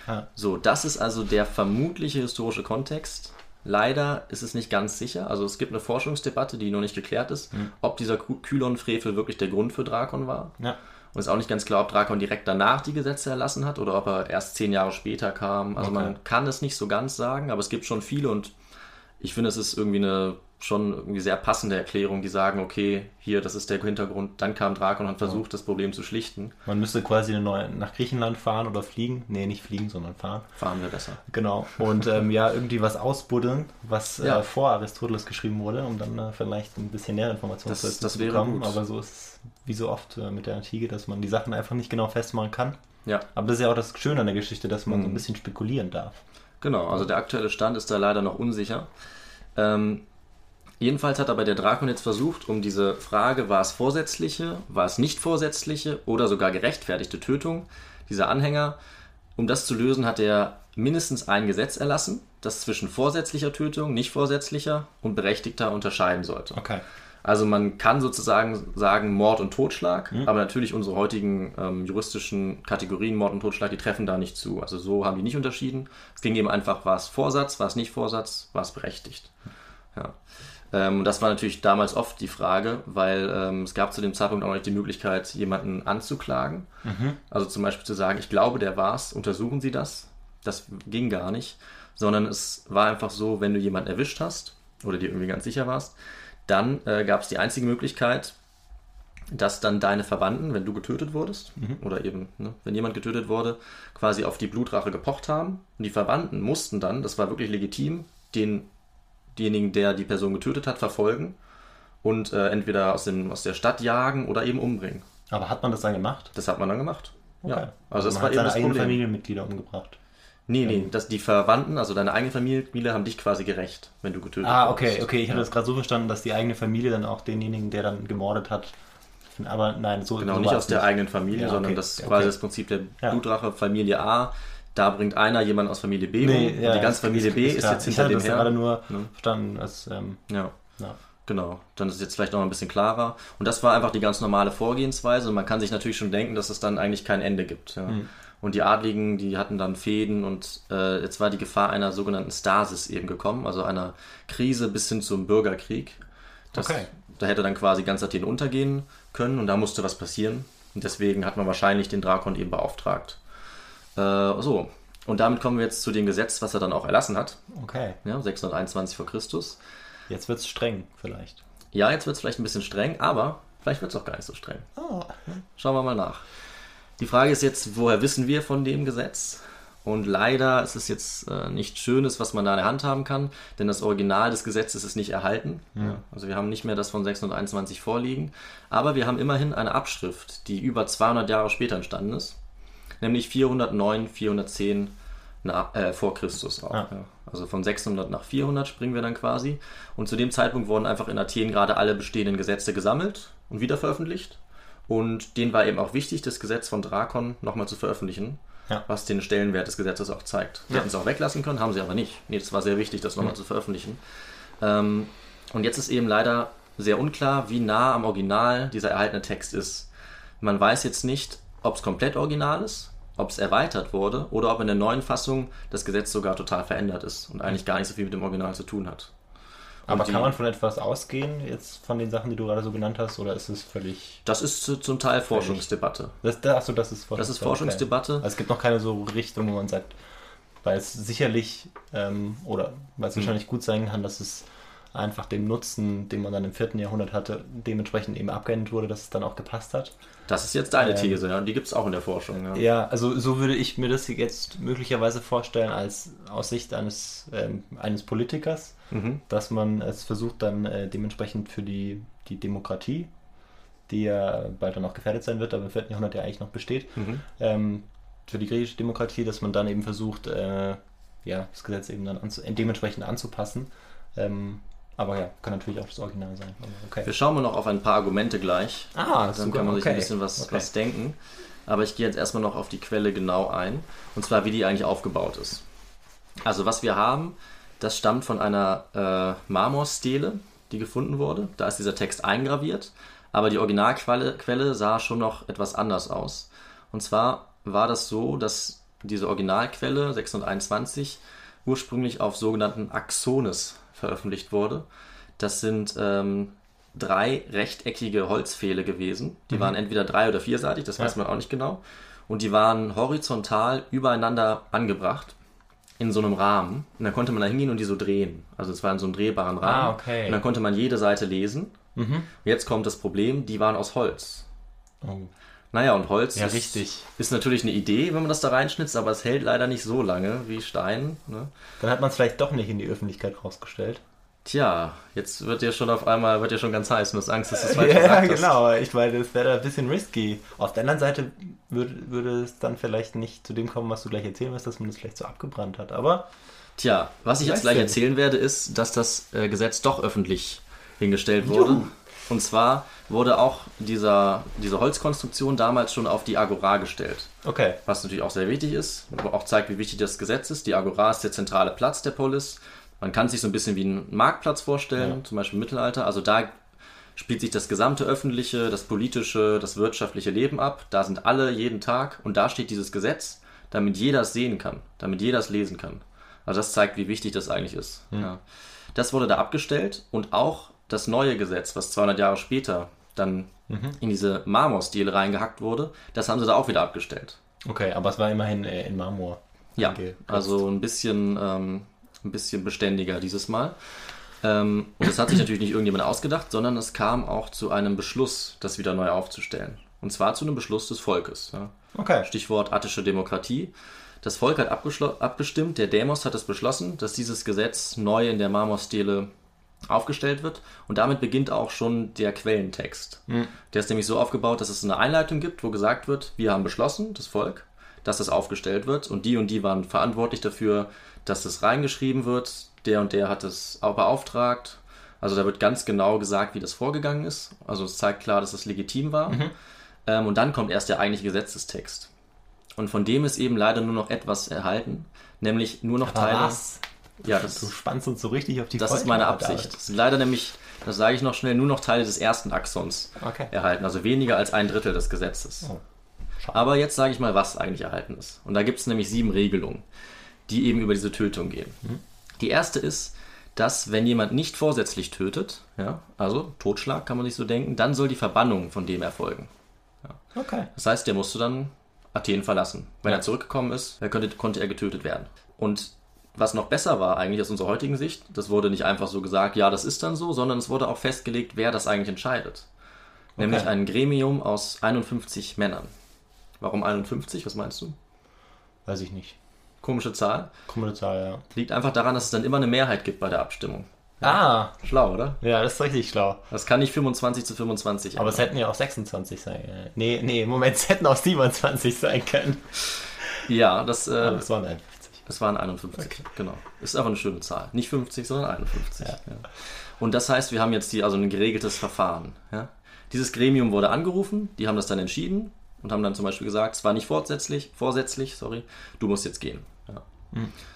Ja. So, das ist also der vermutliche historische Kontext. Leider ist es nicht ganz sicher. Also es gibt eine Forschungsdebatte, die noch nicht geklärt ist, ob dieser Kylon-Frevel wirklich der Grund für Drakon war. Ja. Und es ist auch nicht ganz klar, ob Drakon direkt danach die Gesetze erlassen hat oder ob er erst zehn Jahre später kam. Also Okay. man kann es nicht so ganz sagen, aber es gibt schon viele und ich finde, es ist irgendwie eine schon irgendwie sehr passende Erklärung, die sagen, okay, hier, das ist der Hintergrund. Dann kam Drakon und hat versucht, das Problem zu schlichten. Man müsste quasi eine neue, nach Griechenland fahren oder fliegen. Nee, nicht fliegen, sondern fahren. Fahren wir besser. Genau. Und ähm, ja, irgendwie was ausbuddeln, was Ja. äh, vor Aristoteles geschrieben wurde, um dann äh, vielleicht ein bisschen näher Informationen Das- dazu das zu wäre bekommen. gut. Aber so ist es wie so oft äh, mit der Antike, dass man die Sachen einfach nicht genau festmachen kann. Ja. Aber das ist ja auch das Schöne an der Geschichte, dass man so Mhm. ein bisschen spekulieren darf. Genau, also der aktuelle Stand ist da leider noch unsicher. Ähm, jedenfalls hat aber der Drakon jetzt versucht, um diese Frage, war es vorsätzliche, war es nicht vorsätzliche oder sogar gerechtfertigte Tötung dieser Anhänger, um das zu lösen, hat er mindestens ein Gesetz erlassen, das zwischen vorsätzlicher Tötung, nicht vorsätzlicher und berechtigter unterscheiden sollte. Okay. Also man kann sozusagen sagen Mord und Totschlag, aber natürlich unsere heutigen ähm, juristischen Kategorien Mord und Totschlag, die treffen da nicht zu. Also so haben die nicht unterschieden. Es ging eben einfach, war es Vorsatz, war es nicht Vorsatz, war es berechtigt. Ja. Ähm, und das war natürlich damals oft die Frage, weil ähm, es gab zu dem Zeitpunkt auch nicht die Möglichkeit, jemanden anzuklagen. Also zum Beispiel zu sagen, ich glaube, der war's, untersuchen Sie das. Das ging gar nicht, sondern es war einfach so, wenn du jemanden erwischt hast oder dir irgendwie ganz sicher warst, dann äh, gab es die einzige Möglichkeit, dass dann deine Verwandten, wenn du getötet wurdest, oder eben, ne, wenn jemand getötet wurde, quasi auf die Blutrache gepocht haben. Und die Verwandten mussten dann, das war wirklich legitim, den, denjenigen, der die Person getötet hat, verfolgen und äh, entweder aus, dem, aus der Stadt jagen oder eben umbringen. Aber hat man das dann gemacht? Das hat man dann gemacht. Okay. Ja. Also das man war hat eben seine das eigenen. Familienmitglieder umgebracht. Nee, nee, dass die Verwandten, also deine eigene Familie, haben dich quasi gerecht, wenn du getötet Ah, wurdest. okay, okay. Ich Ja. das gerade so verstanden, dass die eigene Familie dann auch denjenigen, der dann gemordet hat. Aber nein, so Genau, so nicht aus der eigenen Familie, Ja, sondern okay, das ist okay. quasi das Prinzip der. Blutrache Familie A. Da bringt einer jemanden aus Familie B um. Nee, und ja, die ganze Familie das- B ist klar. jetzt Ich hinter hatte dem das her. gerade nur Ne? verstanden als, ähm, Ja, ja. genau. Dann ist es jetzt vielleicht noch ein bisschen klarer. Und das war einfach die ganz normale Vorgehensweise. Und man kann sich natürlich schon denken, dass es dann eigentlich kein Ende gibt. Ja. Hm. Und die Adligen, die hatten dann Fäden und äh, jetzt war die Gefahr einer sogenannten Stasis eben gekommen, also einer Krise bis hin zum Bürgerkrieg. Das, Okay. Da hätte dann quasi ganz Athen untergehen können und da musste was passieren. Und deswegen hat man wahrscheinlich den Drakon eben beauftragt. Äh, so, und damit kommen wir jetzt zu dem Gesetz, was er dann auch erlassen hat, Okay. ja, 621 vor Christus. Jetzt wird es streng, vielleicht. Ja, jetzt wird es vielleicht ein bisschen streng, aber vielleicht wird es auch gar nicht so streng. Schauen wir mal nach. Die Frage ist jetzt, woher wissen wir von dem Gesetz? Und leider ist es jetzt äh, nichts Schönes, was man da in der Hand haben kann, denn das Original des Gesetzes ist nicht erhalten. Ja, also wir haben nicht mehr das von 621 vorliegen, aber wir haben immerhin eine Abschrift, die über 200 Jahre später entstanden ist, nämlich 409, 410 nach, äh, vor Christus auch. Ah. Ja. Also von 600 nach 400 springen wir dann quasi. Und zu dem Zeitpunkt wurden einfach in Athen gerade alle bestehenden Gesetze gesammelt und wieder veröffentlicht. Und denen war eben auch wichtig, das Gesetz von Drakon nochmal zu veröffentlichen, Ja. was den Stellenwert des Gesetzes auch zeigt. Sie hätten es auch weglassen können, haben sie aber nicht. Nee, es war sehr wichtig, das nochmal zu veröffentlichen. Ähm, und jetzt ist eben leider sehr unklar, wie nah am Original dieser erhaltene Text ist. Man weiß jetzt nicht, ob es komplett original ist, ob es erweitert wurde oder ob in der neuen Fassung das Gesetz sogar total verändert ist und eigentlich gar nicht so viel mit dem Original zu tun hat. Aber die- kann man von etwas ausgehen, jetzt von den Sachen, die du gerade so genannt hast, oder ist es völlig. Das ist zu- zum Teil Forschungsdebatte. Das, das, achso, das ist Forschungsdebatte. Das ist Forschungsdebatte. Also es gibt noch keine so Richtung, wo man sagt, weil es sicherlich, ähm, oder weil es wahrscheinlich gut sein kann, dass es einfach dem Nutzen, den man dann im vierten Jahrhundert hatte, dementsprechend eben abgeändert wurde, dass es dann auch gepasst hat. Das ist jetzt deine Ähm, These, ja. Und die gibt es auch in der Forschung. Ja. Ja, also so würde ich mir das jetzt möglicherweise vorstellen, als aus Sicht eines, ähm, eines Politikers, Mhm. dass man es versucht, dann äh, dementsprechend für die, die Demokratie, die ja bald dann auch gefährdet sein wird, aber im vierten Jahrhundert ja eigentlich noch besteht, Mhm. ähm, für die griechische Demokratie, dass man dann eben versucht, äh, ja, das Gesetz eben dann anzu dementsprechend anzupassen. Ähm, aber ja, kann natürlich auch das Original sein. Okay. Wir schauen mal noch auf ein paar Argumente gleich. Ah, Dann super, kann man sich okay. ein bisschen was, Okay. was denken. Aber ich gehe jetzt erstmal noch auf die Quelle genau ein. Und zwar, wie die eigentlich aufgebaut ist. Also, was wir haben, das stammt von einer äh, Marmorstele, die gefunden wurde. Da ist dieser Text eingraviert. Aber die Originalquelle Quelle sah schon noch etwas anders aus. Und zwar war das so, dass diese Originalquelle 621 ursprünglich auf sogenannten Axones veröffentlicht wurde. Das sind ähm, drei rechteckige Holzpfähle gewesen. Die waren entweder drei- oder vierseitig, das weiß man auch nicht genau. Und die waren horizontal übereinander angebracht in so einem Rahmen. Und dann konnte man da hingehen und die so drehen. Also es war in so einem drehbaren Rahmen. Ah, okay. Und dann konnte man jede Seite lesen. Und jetzt kommt das Problem, die waren aus Holz. Oh. Naja, und Holz Ja, ist, richtig. ist natürlich eine Idee, wenn man das da reinschnitzt, aber es hält leider nicht so lange wie Stein. Ne? Dann hat man es vielleicht doch nicht in die Öffentlichkeit rausgestellt. Tja, jetzt wird dir schon auf einmal, wird dir schon ganz heiß und du hast Angst, dass du es falsch Ja, gesagt hast. genau. Ich meine, das wäre da ein bisschen risky. Auf der anderen Seite würde, würde es dann vielleicht nicht zu dem kommen, was du gleich erzählen wirst, dass man das vielleicht so abgebrannt hat. Aber Tja, was ich jetzt gleich erzählen werde, ist, dass das äh, Gesetz doch öffentlich hingestellt wurde. Juhu. Und zwar wurde auch dieser, diese Holzkonstruktion damals schon auf die Agora gestellt. okay. Was natürlich auch sehr wichtig ist, aber auch zeigt, wie wichtig das Gesetz ist. Die Agora ist der zentrale Platz der Polis. Man kann sich so ein bisschen wie einen Marktplatz vorstellen, Ja. zum Beispiel im Mittelalter. Also da spielt sich das gesamte öffentliche, das politische, das wirtschaftliche Leben ab. Da sind alle jeden Tag und da steht dieses Gesetz, damit jeder es sehen kann, damit jeder es lesen kann. Also das zeigt, wie wichtig das eigentlich ist. Ja. Das wurde da abgestellt und auch das neue Gesetz, was 200 Jahre später dann in diese Marmorstele reingehackt wurde, das haben sie da auch wieder abgestellt. Okay, aber es war immerhin äh, in Marmor. Ja, also ein bisschen, ähm, ein bisschen beständiger dieses Mal. Ähm, und das hat sich natürlich nicht irgendjemand ausgedacht, sondern es kam auch zu einem Beschluss, das wieder neu aufzustellen. Und zwar zu einem Beschluss des Volkes. Ja. Okay. Stichwort attische Demokratie. Das Volk hat abgestimmt, der Demos hat es beschlossen, dass dieses Gesetz neu in der Marmorstele aufgestellt wird. Und damit beginnt auch schon der Quellentext. Der ist nämlich so aufgebaut, dass es eine Einleitung gibt, wo gesagt wird, wir haben beschlossen, das Volk, dass das aufgestellt wird. Und die und die waren verantwortlich dafür, dass das reingeschrieben wird. Der und der hat es auch beauftragt. Also da wird ganz genau gesagt, wie das vorgegangen ist. Also es zeigt klar, dass es legitim war. Ähm, und dann kommt erst der eigentliche Gesetzestext. Und von dem ist eben leider nur noch etwas erhalten, nämlich nur noch Aber Teile. was? Ja, Du das, spannst uns so richtig auf die das ist Folter, meine. Absicht. Das sind leider nämlich, das sage ich noch schnell, nur noch Teile des ersten Axons Okay. erhalten, also weniger als ein Drittel des Gesetzes. Oh. Aber jetzt sage ich mal, was eigentlich erhalten ist. Und da gibt es nämlich sieben Regelungen, die eben über diese Tötung gehen. Mhm. Die erste ist, dass wenn jemand nicht vorsätzlich tötet, ja, also Totschlag kann man sich so denken, dann soll die Verbannung von dem erfolgen. Okay. Das heißt, der musste dann Athen verlassen. Wenn Ja. er zurückgekommen ist, er könnte, konnte er getötet werden. Und was noch besser war eigentlich aus unserer heutigen Sicht, das wurde nicht einfach so gesagt, ja, das ist dann so, sondern es wurde auch festgelegt, wer das eigentlich entscheidet. Nämlich ein Gremium aus 51 Männern. Warum 51? Was meinst du? Weiß ich nicht. Komische Zahl. Kommende Zahl, ja. Liegt einfach daran, dass es dann immer eine Mehrheit gibt bei der Abstimmung. Ah, Schlau, oder? ja, das ist richtig schlau. Das kann nicht 25 zu 25 Aber es hätten ja auch 26 sein können. Nee, nee, im Moment, es hätten auch 27 sein können. Ja, das, äh, Aber es waren 51. Es waren 51, genau. Ist einfach eine schöne Zahl. Nicht 50, sondern 51. Ja. Ja. Und das heißt, wir haben jetzt hier also ein geregeltes Verfahren. Ja? Dieses Gremium wurde angerufen, die haben das dann entschieden und haben dann zum Beispiel gesagt, es war nicht vorsätzlich, vorsätzlich, sorry, du musst jetzt gehen. Ja.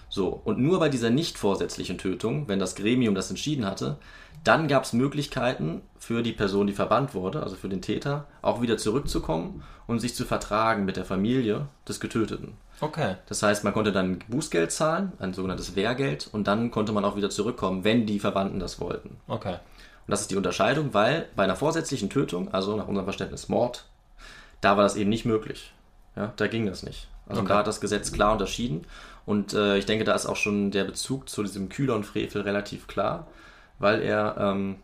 So, und nur bei dieser nicht vorsätzlichen Tötung, wenn das Gremium das entschieden hatte, dann gab es Möglichkeiten für die Person, die verbannt wurde, also für den Täter, auch wieder zurückzukommen und sich zu vertragen mit der Familie des Getöteten. Okay. Das heißt, man konnte dann Bußgeld zahlen, ein sogenanntes Wehrgeld, und dann konnte man auch wieder zurückkommen, wenn die Verwandten das wollten. Okay. Und das ist die Unterscheidung, weil bei einer vorsätzlichen Tötung, also nach unserem Verständnis Mord, da war das eben nicht möglich. Ja, da ging das nicht. Also Okay. da hat das Gesetz klar unterschieden. Und äh, ich denke, da ist auch schon der Bezug zu diesem Kühlon-Frevel relativ klar, weil er ähm,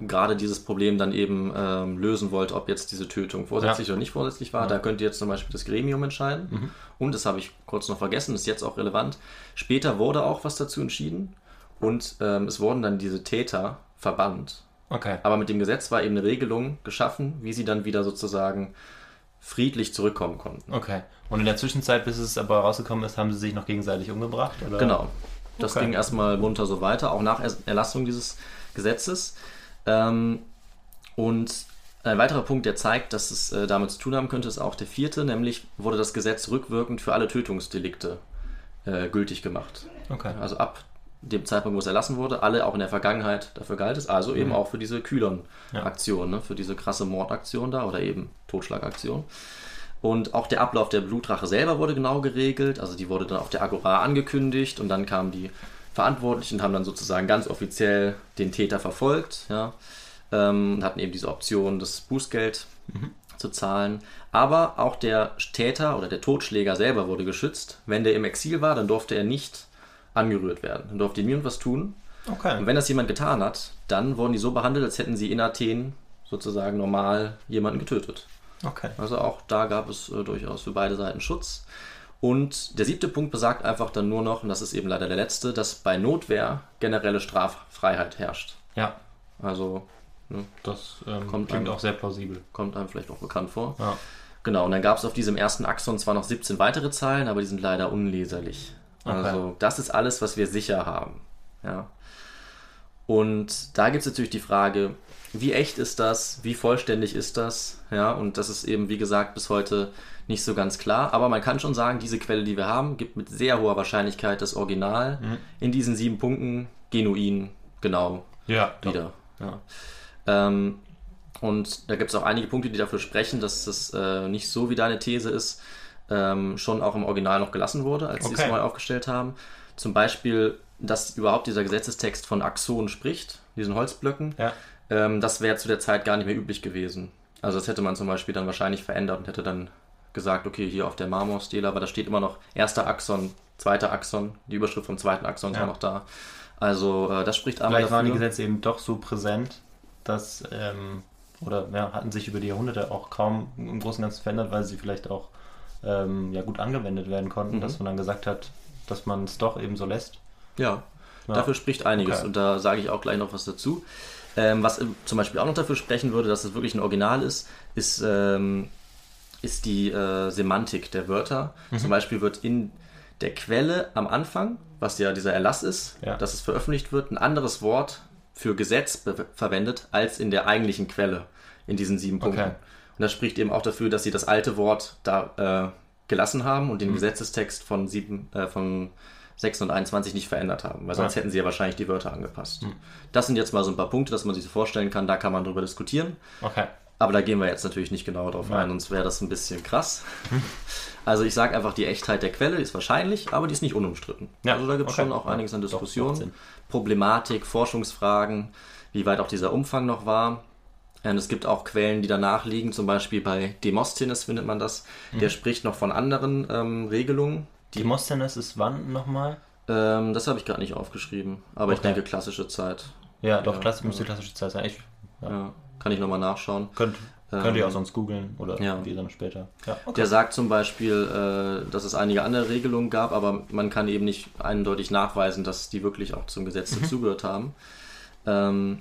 gerade dieses Problem dann eben ähm, lösen wollte, ob jetzt diese Tötung vorsätzlich Ja. oder nicht vorsätzlich war. Da könnte jetzt zum Beispiel das Gremium entscheiden. Und das habe ich kurz noch vergessen, ist jetzt auch relevant. Später wurde auch was dazu entschieden und ähm, es wurden dann diese Täter verbannt. Okay. Aber mit dem Gesetz war eben eine Regelung geschaffen, wie sie dann wieder sozusagen friedlich zurückkommen konnten. Okay. Und in der Zwischenzeit, bis es aber rausgekommen ist, haben sie sich noch gegenseitig umgebracht? Oder? Genau. Das Okay. ging erstmal munter so weiter, auch nach Er- Erlassung dieses Gesetzes. Ähm, und ein weiterer Punkt, der zeigt, dass es äh, damit zu tun haben könnte, ist auch der vierte, nämlich wurde das Gesetz rückwirkend für alle Tötungsdelikte äh, gültig gemacht. Okay. Also ab dem Zeitpunkt, wo es erlassen wurde, alle auch in der Vergangenheit dafür galt es, also eben auch für diese Kühlern-Aktion, ne, für diese krasse Mordaktion da oder eben Totschlagaktion. Und auch der Ablauf der Blutrache selber wurde genau geregelt, also die wurde dann auf der Agora angekündigt und dann kamen die Verantwortlichen und haben dann sozusagen ganz offiziell den Täter verfolgt, ja, ähm, und hatten eben diese Option, das Bußgeld zu zahlen. Aber auch der Täter oder der Totschläger selber wurde geschützt. Wenn der im Exil war, dann durfte er nicht angerührt werden. Dann durfte ihm niemand was tun. Okay. Und wenn das jemand getan hat, dann wurden die so behandelt, als hätten sie in Athen sozusagen normal jemanden getötet. Okay. Also auch da gab es äh, durchaus für beide Seiten Schutz. Und der siebte Punkt besagt einfach dann nur noch, und das ist eben leider der letzte, dass bei Notwehr generelle Straffreiheit herrscht. Ja, Also ne, das ähm, Kommt klingt einem- auch sehr plausibel. kommt einem vielleicht auch bekannt vor. Ja. Genau, und dann gab es auf diesem ersten Axon zwar noch 17 weitere Zeilen, aber die sind leider unleserlich. Okay. Also das ist alles, was wir sicher haben. Ja. Und da gibt es natürlich die Frage, wie echt ist das? Wie vollständig ist das? Ja, und das ist eben, wie gesagt, bis heute nicht so ganz klar. Aber man kann schon sagen, diese Quelle, die wir haben, gibt mit sehr hoher Wahrscheinlichkeit das Original in diesen sieben Punkten genuin genau Ja, wieder. Ja. Ähm, und da gibt es auch einige Punkte, die dafür sprechen, dass das äh, nicht so wie deine These ist, ähm, schon auch im Original noch gelassen wurde, als sie es Okay. neu aufgestellt haben. Zum Beispiel, dass überhaupt dieser Gesetzestext von Axon spricht, diesen Holzblöcken. Ja. Ähm, das wäre zu der Zeit gar nicht mehr üblich gewesen. Also das hätte man zum Beispiel dann wahrscheinlich verändert und hätte dann gesagt, okay, hier auf der Marmorstele, aber da steht immer noch erster Axon, zweiter Axon, die Überschrift vom zweiten Axon ist Ja. auch noch da. Also äh, das spricht einmal Vielleicht waren die dafür. Gesetze eben doch so präsent, dass, ähm, oder ja, hatten sich über die Jahrhunderte auch kaum im Großen und Ganzen verändert, weil sie vielleicht auch ähm, ja, gut angewendet werden konnten, Mhm. dass man dann gesagt hat, dass man es doch eben so lässt. Ja, Ja. dafür spricht einiges Okay. und da sage ich auch gleich noch was dazu. Ähm, was ähm, zum Beispiel auch noch dafür sprechen würde, dass es wirklich ein Original ist, ist, ähm, ist die äh, Semantik der Wörter. Mhm. Zum Beispiel wird in der Quelle am Anfang, was ja dieser Erlass ist, Ja. dass es veröffentlicht wird, ein anderes Wort für Gesetz verwendet als in der eigentlichen Quelle in diesen sieben Punkten. Okay. Und das spricht eben auch dafür, dass sie das alte Wort da äh, gelassen haben und Mhm. den Gesetzestext von, sieben, äh, von 6 und 21 nicht verändert haben, weil sonst Ja. hätten sie ja wahrscheinlich die Wörter angepasst. Mhm. Das sind jetzt mal so ein paar Punkte, dass man sich so vorstellen kann, da kann man drüber diskutieren. Okay. Aber da gehen wir jetzt natürlich nicht genauer drauf Ja. ein, sonst wäre das ein bisschen krass. Also ich sage einfach, die Echtheit der Quelle ist wahrscheinlich, aber die ist nicht unumstritten. Ja, Also da gibt es okay. schon auch einiges an Diskussionen. Problematik, Forschungsfragen, wie weit auch dieser Umfang noch war. Und es gibt auch Quellen, die danach liegen, zum Beispiel bei Demosthenes findet man das. Mhm. Der spricht noch von anderen ähm, Regelungen. Demosthenes ist wann nochmal? Ähm, das habe ich gerade nicht aufgeschrieben, aber ich Okay. denke klassische Zeit. Ja, doch, Ja, Klasse, müsste klassische Zeit sein. Ich, ja. Ja, kann ich nochmal nachschauen. Könnt, Ähm, könnt ihr auch sonst googeln oder ja. wir dann später. Ja, Der sagt zum Beispiel, äh, dass es einige andere Regelungen gab, aber man kann eben nicht eindeutig nachweisen, dass die wirklich auch zum Gesetz dazugehört haben. Ähm,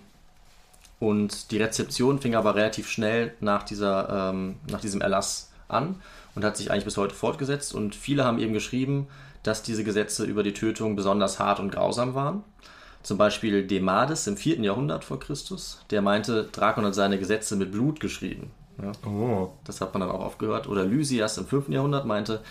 und die Rezeption fing aber relativ schnell nach, dieser, ähm, nach diesem Erlass an und hat sich eigentlich bis heute fortgesetzt. Und viele haben eben geschrieben, dass diese Gesetze über die Tötung besonders hart und grausam waren. Zum Beispiel Demades im 4. Jahrhundert vor Christus, der meinte, Drakon hat seine Gesetze mit Blut geschrieben. Ja. Oh, Das hat man dann auch aufgehört. Oder Lysias im 5. Jahrhundert meinte,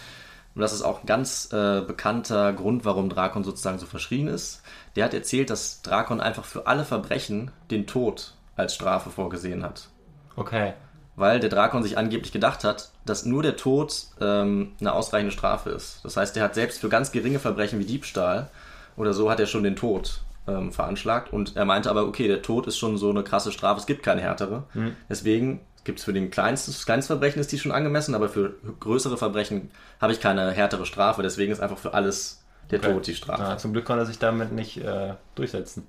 und das ist auch ein ganz äh, bekannter Grund, warum Drakon sozusagen so verschrien ist. Der hat erzählt, dass Drakon einfach für alle Verbrechen den Tod als Strafe vorgesehen hat. Okay. Weil der Drakon sich angeblich gedacht hat, dass nur der Tod ähm, eine ausreichende Strafe ist. Das heißt, er hat selbst für ganz geringe Verbrechen wie Diebstahl oder so hat er schon den Tod ähm, veranschlagt. Und er meinte aber, okay, der Tod ist schon so eine krasse Strafe, es gibt keine härtere. Deswegen gibt es für den kleinsten, das kleinste Verbrechen ist die schon angemessen, aber für größere Verbrechen habe ich keine härtere Strafe. Deswegen ist einfach für alles der Okay. Tod die Strafe. Ah, zum Glück konnte er sich damit nicht äh, durchsetzen.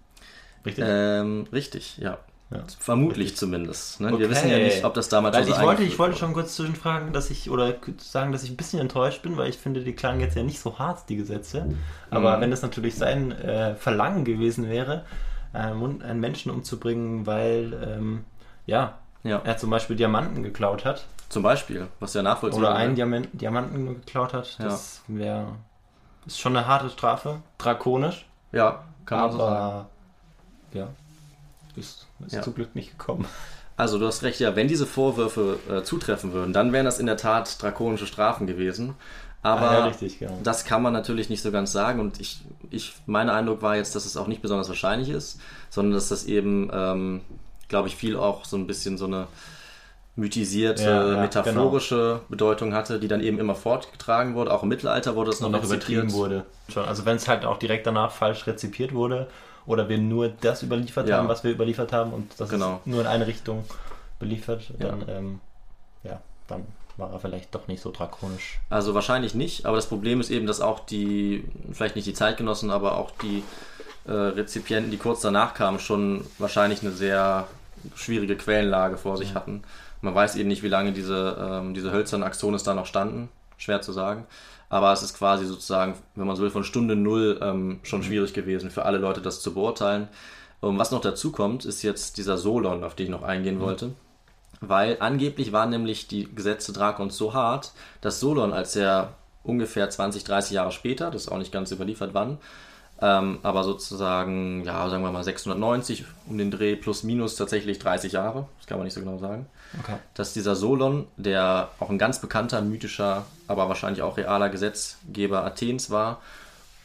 Richtig? Ähm, richtig, ja. Ja. Vermutlich zumindest. Ne? Wir Okay. wissen ja nicht, ob das damals Weil schon so ich wollte, ich wollte schon kurz zwischenfragen, dass ich, oder sagen, dass ich ein bisschen enttäuscht bin, weil ich finde, die klangen jetzt ja nicht so hart, die Gesetze. Aber Mhm. wenn das natürlich sein äh, Verlangen gewesen wäre, ähm, einen Menschen umzubringen, weil, ähm, ja, Ja, er zum Beispiel Diamanten geklaut hat, zum Beispiel, was ja nachvollziehbar oder einen. Diamant, Diamanten geklaut hat, das wäre, ist schon eine harte Strafe, drakonisch, Ja, kann man so sagen. aber, ja, ist, ist Ja. zum Glück nicht gekommen. Also du hast recht, ja, wenn diese Vorwürfe äh, zutreffen würden, dann wären das in der Tat drakonische Strafen gewesen. Aber Ah, ja, richtig, genau. das kann man natürlich nicht so ganz sagen und ich, ich, mein Eindruck war jetzt, dass es auch nicht besonders wahrscheinlich ist, sondern dass das eben, ähm, glaube ich, viel auch so ein bisschen so eine mythisierte, Ja, ja, metaphorische Bedeutung hatte, die dann eben immer fortgetragen wurde. Auch im Mittelalter wurde das und noch noch übertrieben wurde. Schon. Also wenn es halt auch direkt danach falsch rezipiert wurde oder wir nur das überliefert Ja. haben, was wir überliefert haben und das Genau. ist nur in eine Richtung beliefert, dann, Ja. ähm, ja, dann war er vielleicht doch nicht so drakonisch. Also wahrscheinlich nicht, aber das Problem ist eben, dass auch die, vielleicht nicht die Zeitgenossen, aber auch die äh, Rezipienten, die kurz danach kamen, schon wahrscheinlich eine sehr schwierige Quellenlage vor sich hatten. Man weiß eben nicht, wie lange diese, ähm, diese hölzernen Axones da noch standen, schwer zu sagen. Aber es ist quasi sozusagen, wenn man so will, von Stunde Null ähm, schon schwierig gewesen für alle Leute, das zu beurteilen. Und was noch dazu kommt, ist jetzt dieser Solon, auf den ich noch eingehen wollte. Weil angeblich waren nämlich die Gesetze Drakons so hart, dass Solon, als er ungefähr 20, 30 Jahre später, das ist auch nicht ganz überliefert wann, ähm, aber sozusagen, ja, sagen wir mal 690 um den Dreh plus minus tatsächlich 30 Jahre, das kann man nicht so genau sagen, Okay. dass dieser Solon, der auch ein ganz bekannter, mythischer, aber wahrscheinlich auch realer Gesetzgeber Athens war,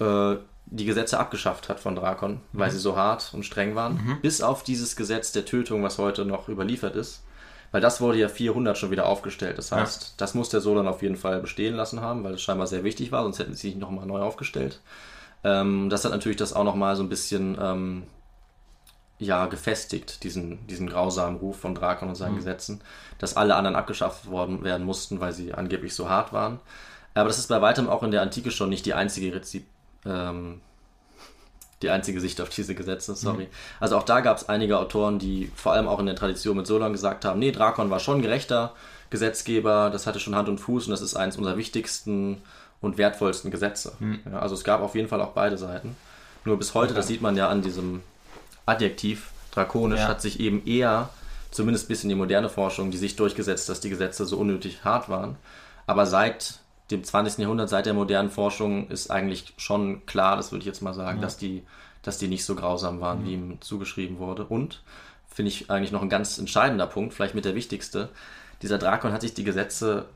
äh, die Gesetze abgeschafft hat von Drakon, weil sie so hart und streng waren, bis auf dieses Gesetz der Tötung, was heute noch überliefert ist. Weil das wurde ja 400 schon wieder aufgestellt. Das heißt, das muss der Solon auf jeden Fall bestehen lassen haben, weil es scheinbar sehr wichtig war, sonst hätten sie sich nochmal neu aufgestellt. Ähm, das hat natürlich das auch nochmal so ein bisschen ähm, ja, gefestigt, diesen, diesen grausamen Ruf von Drakon und seinen Gesetzen, dass alle anderen abgeschafft worden werden mussten, weil sie angeblich so hart waren. Aber das ist bei weitem auch in der Antike schon nicht die einzige Rezip ähm, die einzige Sicht auf diese Gesetze, sorry. Also auch da gab es einige Autoren, die vor allem auch in der Tradition mit Solon gesagt haben, nee, Drakon war schon gerechter Gesetzgeber, das hatte schon Hand und Fuß und das ist eines unserer wichtigsten und wertvollsten Gesetze. Ja, also es gab auf jeden Fall auch beide Seiten. Nur bis heute, das sieht man ja an diesem Adjektiv, drakonisch, Ja. hat sich eben eher, zumindest bis in die moderne Forschung, die Sicht durchgesetzt, dass die Gesetze so unnötig hart waren. Aber seit dem 20. Jahrhundert, seit der modernen Forschung, ist eigentlich schon klar, das würde ich jetzt mal sagen, dass, die, dass die nicht so grausam waren, wie ihm zugeschrieben wurde. Und, finde ich eigentlich noch ein ganz entscheidender Punkt, vielleicht mit der wichtigste, dieser Drakon hat sich die Gesetze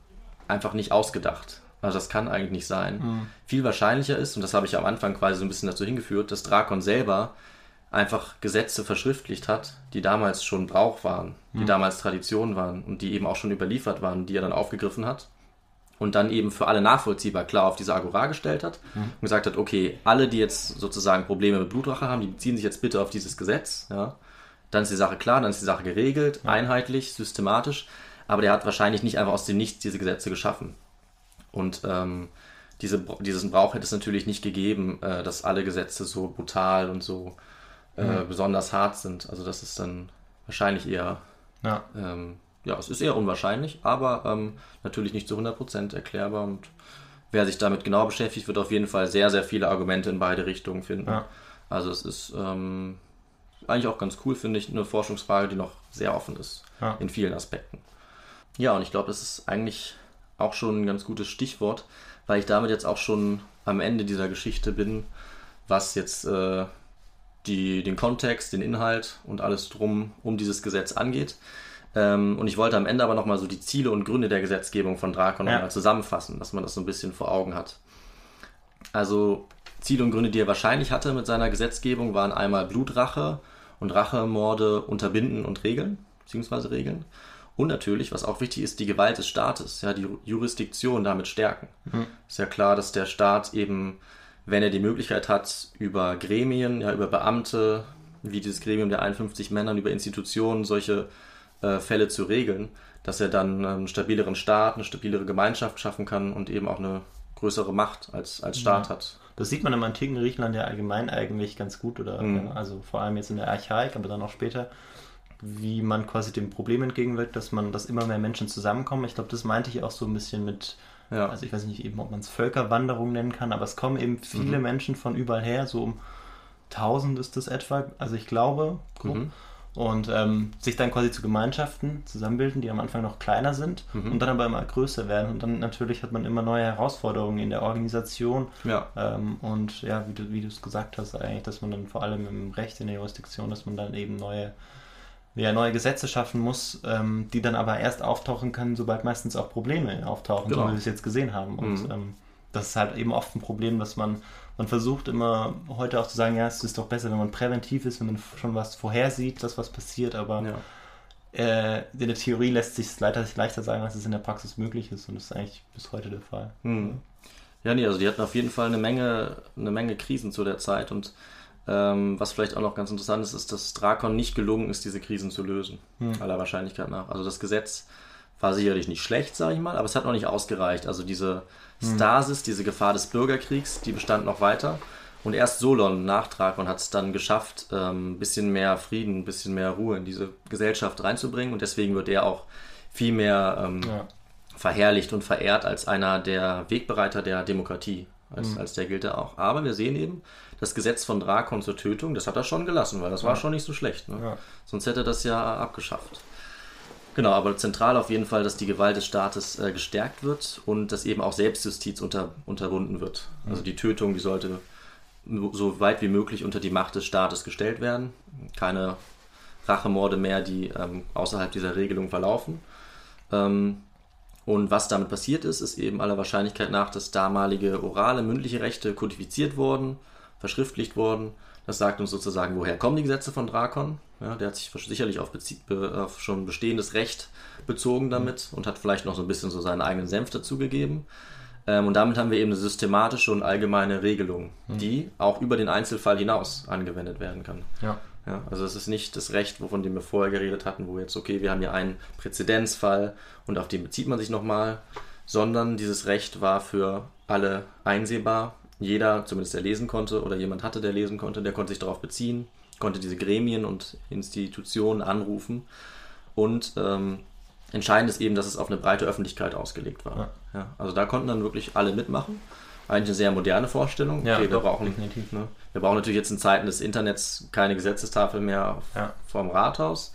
einfach nicht ausgedacht. Also das kann eigentlich nicht sein. Viel wahrscheinlicher ist, und das habe ich am Anfang quasi so ein bisschen dazu hingeführt, dass Drakon selber einfach Gesetze verschriftlicht hat, die damals schon Brauch waren, die damals Tradition waren und die eben auch schon überliefert waren, die er dann aufgegriffen hat und dann eben für alle nachvollziehbar klar auf diese Agora gestellt hat und gesagt hat, okay, alle, die jetzt sozusagen Probleme mit Blutrache haben, die beziehen sich jetzt bitte auf dieses Gesetz, ja. Dann ist die Sache klar, dann ist die Sache geregelt, einheitlich, systematisch, aber der hat wahrscheinlich nicht einfach aus dem Nichts diese Gesetze geschaffen. Und ähm, diese, diesen Brauch hätte es natürlich nicht gegeben, äh, dass alle Gesetze so brutal und so äh, besonders hart sind. Also das ist dann wahrscheinlich eher Ja. ähm, ja, es ist eher unwahrscheinlich, aber ähm, natürlich nicht zu 100% erklärbar und wer sich damit genau beschäftigt, wird auf jeden Fall sehr, sehr viele Argumente in beide Richtungen finden. Ja. Also es ist ähm, eigentlich auch ganz cool, finde ich, eine Forschungsfrage, die noch sehr offen ist Ja. in vielen Aspekten. Ja, und ich glaube, das ist eigentlich auch schon ein ganz gutes Stichwort, weil ich damit jetzt auch schon am Ende dieser Geschichte bin, was jetzt äh, die, den Kontext, den Inhalt und alles drum um dieses Gesetz angeht. Ähm, und ich wollte am Ende aber nochmal so die Ziele und Gründe der Gesetzgebung von Drakon Ja. nochmal zusammenfassen, dass man das so ein bisschen vor Augen hat. Also Ziele und Gründe, die er wahrscheinlich hatte mit seiner Gesetzgebung, waren einmal Blutrache und Rachemorde unterbinden und regeln, beziehungsweise regeln. Und natürlich, was auch wichtig ist, die Gewalt des Staates, ja, die Jurisdiktion damit stärken. Ist ja klar, dass der Staat eben, wenn er die Möglichkeit hat, über Gremien, ja, über Beamte, wie dieses Gremium der 51 Männern, über Institutionen solche äh, Fälle zu regeln, dass er dann einen stabileren Staat, eine stabilere Gemeinschaft schaffen kann und eben auch eine größere Macht als, als Staat hat. Das sieht man im antiken Griechenland ja allgemein eigentlich ganz gut, oder Mhm. ja, also vor allem jetzt in der Archaik, aber dann auch später, wie man quasi dem Problem entgegenwirkt, dass man, dass immer mehr Menschen zusammenkommen. Ich glaube, das meinte ich auch so ein bisschen mit, Ja. also ich weiß nicht eben, ob man es Völkerwanderung nennen kann, aber es kommen eben viele Mhm. Menschen von überall her, so um 1000 ist das etwa, also ich glaube, grob. Mhm. Und ähm, sich dann quasi zu Gemeinschaften zusammenbilden, die am Anfang noch kleiner sind Mhm. und dann aber immer größer werden. Und dann natürlich hat man immer neue Herausforderungen in der Organisation, Ja. ähm, und ja, wie du, wie du es gesagt hast, eigentlich, dass man dann vor allem im Recht, in der Jurisdiktion, dass man dann eben neue, ja, neue Gesetze schaffen muss, ähm, die dann aber erst auftauchen können, sobald meistens auch Probleme auftauchen, Genau. so wie wir es jetzt gesehen haben. Und Mhm. ähm, das ist halt eben oft ein Problem, dass man, man versucht immer heute auch zu sagen, ja, es ist doch besser, wenn man präventiv ist, wenn man schon was vorhersieht, dass was passiert, aber ja. äh, in der Theorie lässt sich es leider leichter sagen, als es in der Praxis möglich ist und das ist eigentlich bis heute der Fall. Hm. Ja, nee, also die hatten auf jeden Fall eine Menge, eine Menge Krisen zu der Zeit und ähm, was vielleicht auch noch ganz interessant ist, ist, dass Drakon nicht gelungen ist, diese Krisen zu lösen, aller Wahrscheinlichkeit nach. Also das Gesetz war sicherlich nicht schlecht, sage ich mal, aber es hat noch nicht ausgereicht. Also diese Stasis, diese Gefahr des Bürgerkriegs, die bestand noch weiter. Und erst Solon nach Drakon hat es dann geschafft, ähm, ein bisschen mehr Frieden, ein bisschen mehr Ruhe in diese Gesellschaft reinzubringen. Und deswegen wird er auch viel mehr ähm, Ja. verherrlicht und verehrt als einer der Wegbereiter der Demokratie. Als, als der gilt er auch. Aber wir sehen eben, das Gesetz von Drakon zur Tötung, das hat er schon gelassen, weil das war schon nicht so schlecht. Ne? Ja. Sonst hätte er das ja abgeschafft. Genau, aber zentral auf jeden Fall, dass die Gewalt des Staates äh, gestärkt wird und dass eben auch Selbstjustiz unter, unterbunden wird. Also die Tötung, die sollte so weit wie möglich unter die Macht des Staates gestellt werden. Keine Rachemorde mehr, die ähm, außerhalb dieser Regelung verlaufen. Ähm, und was damit passiert ist, ist eben aller Wahrscheinlichkeit nach, dass damalige orale, mündliche Rechte kodifiziert wurden, verschriftlicht wurden. Das sagt uns sozusagen, woher kommen die Gesetze von Drakon. Ja, der hat sich sicherlich auf, be- auf schon bestehendes Recht bezogen damit und hat vielleicht noch so ein bisschen so seinen eigenen Senf dazugegeben. Ähm, und damit haben wir eben eine systematische und allgemeine Regelung, die auch über den Einzelfall hinaus angewendet werden kann. Ja. Ja, also es ist nicht das Recht, wovon wir vorher geredet hatten, wo jetzt, okay, wir haben hier einen Präzedenzfall und auf den bezieht man sich nochmal, sondern dieses Recht war für alle einsehbar. Jeder, zumindest der lesen konnte oder jemand hatte, der lesen konnte, der konnte sich darauf beziehen, konnte diese Gremien und Institutionen anrufen. Und ähm, entscheidend ist eben, dass es auf eine breite Öffentlichkeit ausgelegt war. Ja. also da konnten dann wirklich alle mitmachen. Eigentlich eine sehr moderne Vorstellung. Ja, okay, wir doch, brauchen definitiv. Ne? Wir brauchen natürlich jetzt in Zeiten des Internets keine Gesetzestafel mehr Ja. vorm Rathaus,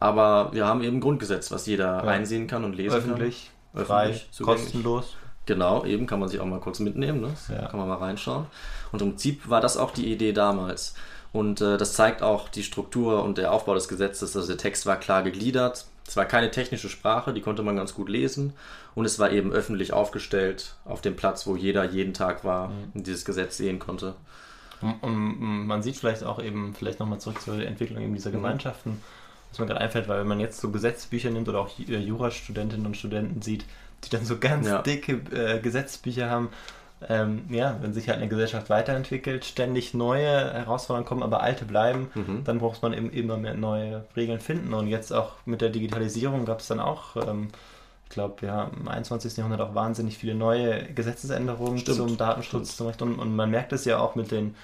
aber wir haben eben ein Grundgesetz, was jeder einsehen kann und lesen Öffentlich, kann. frei, Öffentlich, zugänglich. kostenlos. Genau, eben kann man sich auch mal kurz mitnehmen, ne? Ja. kann man mal reinschauen. Und im Prinzip war das auch die Idee damals. Und äh, das zeigt auch die Struktur und der Aufbau des Gesetzes. Also der Text war klar gegliedert. Es war keine technische Sprache, die konnte man ganz gut lesen. Und es war eben öffentlich aufgestellt auf dem Platz, wo jeder jeden Tag war und dieses Gesetz sehen konnte. Und, und man sieht vielleicht auch eben, vielleicht nochmal zurück zur Entwicklung eben Mhm. dieser Gemeinschaften, was mir gerade einfällt, weil wenn man jetzt so Gesetzbücher nimmt oder auch Jurastudentinnen und Studenten sieht, die dann so ganz Ja. dicke äh, Gesetzbücher haben, ähm, ja, wenn sich halt eine Gesellschaft weiterentwickelt, ständig neue Herausforderungen kommen, aber alte bleiben, Mhm. dann braucht man eben immer mehr neue Regeln finden. Und jetzt auch mit der Digitalisierung gab es dann auch, ähm, ich glaube, ja, im 21. Jahrhundert auch wahnsinnig viele neue Gesetzesänderungen Stimmt, zum Datenschutz. stimmt. Zum. Und, und man merkt es ja auch mit den,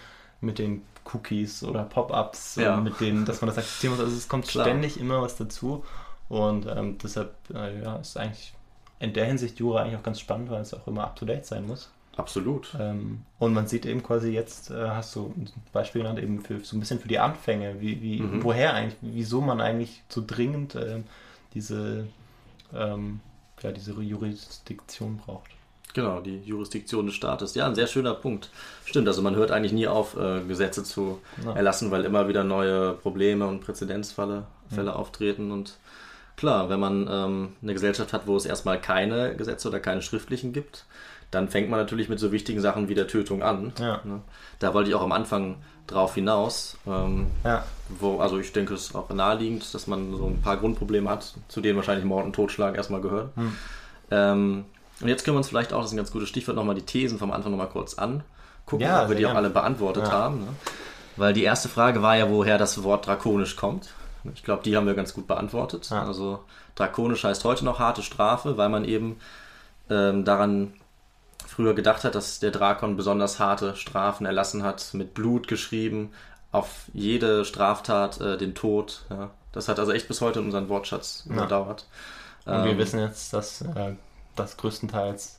mit den Cookies oder Pop-ups, Ja. mit denen, dass man das akzeptieren muss. Also es kommt Klar. ständig immer was dazu. Und ähm, deshalb äh, ja, ist eigentlich in der Hinsicht Jura eigentlich auch ganz spannend, weil es auch immer up-to-date sein muss. Absolut. Ähm, und man sieht eben quasi jetzt, äh, hast du ein Beispiel genannt, eben für, so ein bisschen für die Anfänge, wie, wie, Mhm. woher eigentlich, wieso man eigentlich so dringend ähm, diese, ähm, ja, diese Jurisdiktion braucht. Genau, die Jurisdiktion des Staates. Ja, ein sehr schöner Punkt. Stimmt, also man hört eigentlich nie auf, äh, Gesetze zu Ja. erlassen, weil immer wieder neue Probleme und Präzedenzfälle Fälle auftreten. Und Klar, wenn man ähm, eine Gesellschaft hat, wo es erstmal keine Gesetze oder keine schriftlichen gibt, dann fängt man natürlich mit so wichtigen Sachen wie der Tötung an. Ja. Ne? Da wollte ich auch am Anfang drauf hinaus. Ähm, Ja. wo, also ich denke, es ist auch naheliegend, dass man so ein paar Grundprobleme hat, zu denen wahrscheinlich Mord und Totschlag erstmal gehören. Hm. Ähm, und jetzt können wir uns vielleicht auch, das ist ein ganz gutes Stichwort, nochmal die Thesen vom Anfang nochmal kurz angucken, Ja, ob wir die auch alle beantwortet Ja. haben. Ne? Weil die erste Frage war ja, woher das Wort drakonisch kommt. Ich glaube, die haben wir ganz gut beantwortet. Also drakonisch heißt heute noch harte Strafe, weil man eben ähm, daran früher gedacht hat, dass der Drakon besonders harte Strafen erlassen hat, mit Blut geschrieben, auf jede Straftat äh, den Tod. Ja. Das hat also echt bis heute unseren Wortschatz Ja. überdauert. Und wir Ähm, wissen jetzt, dass äh, das größtenteils,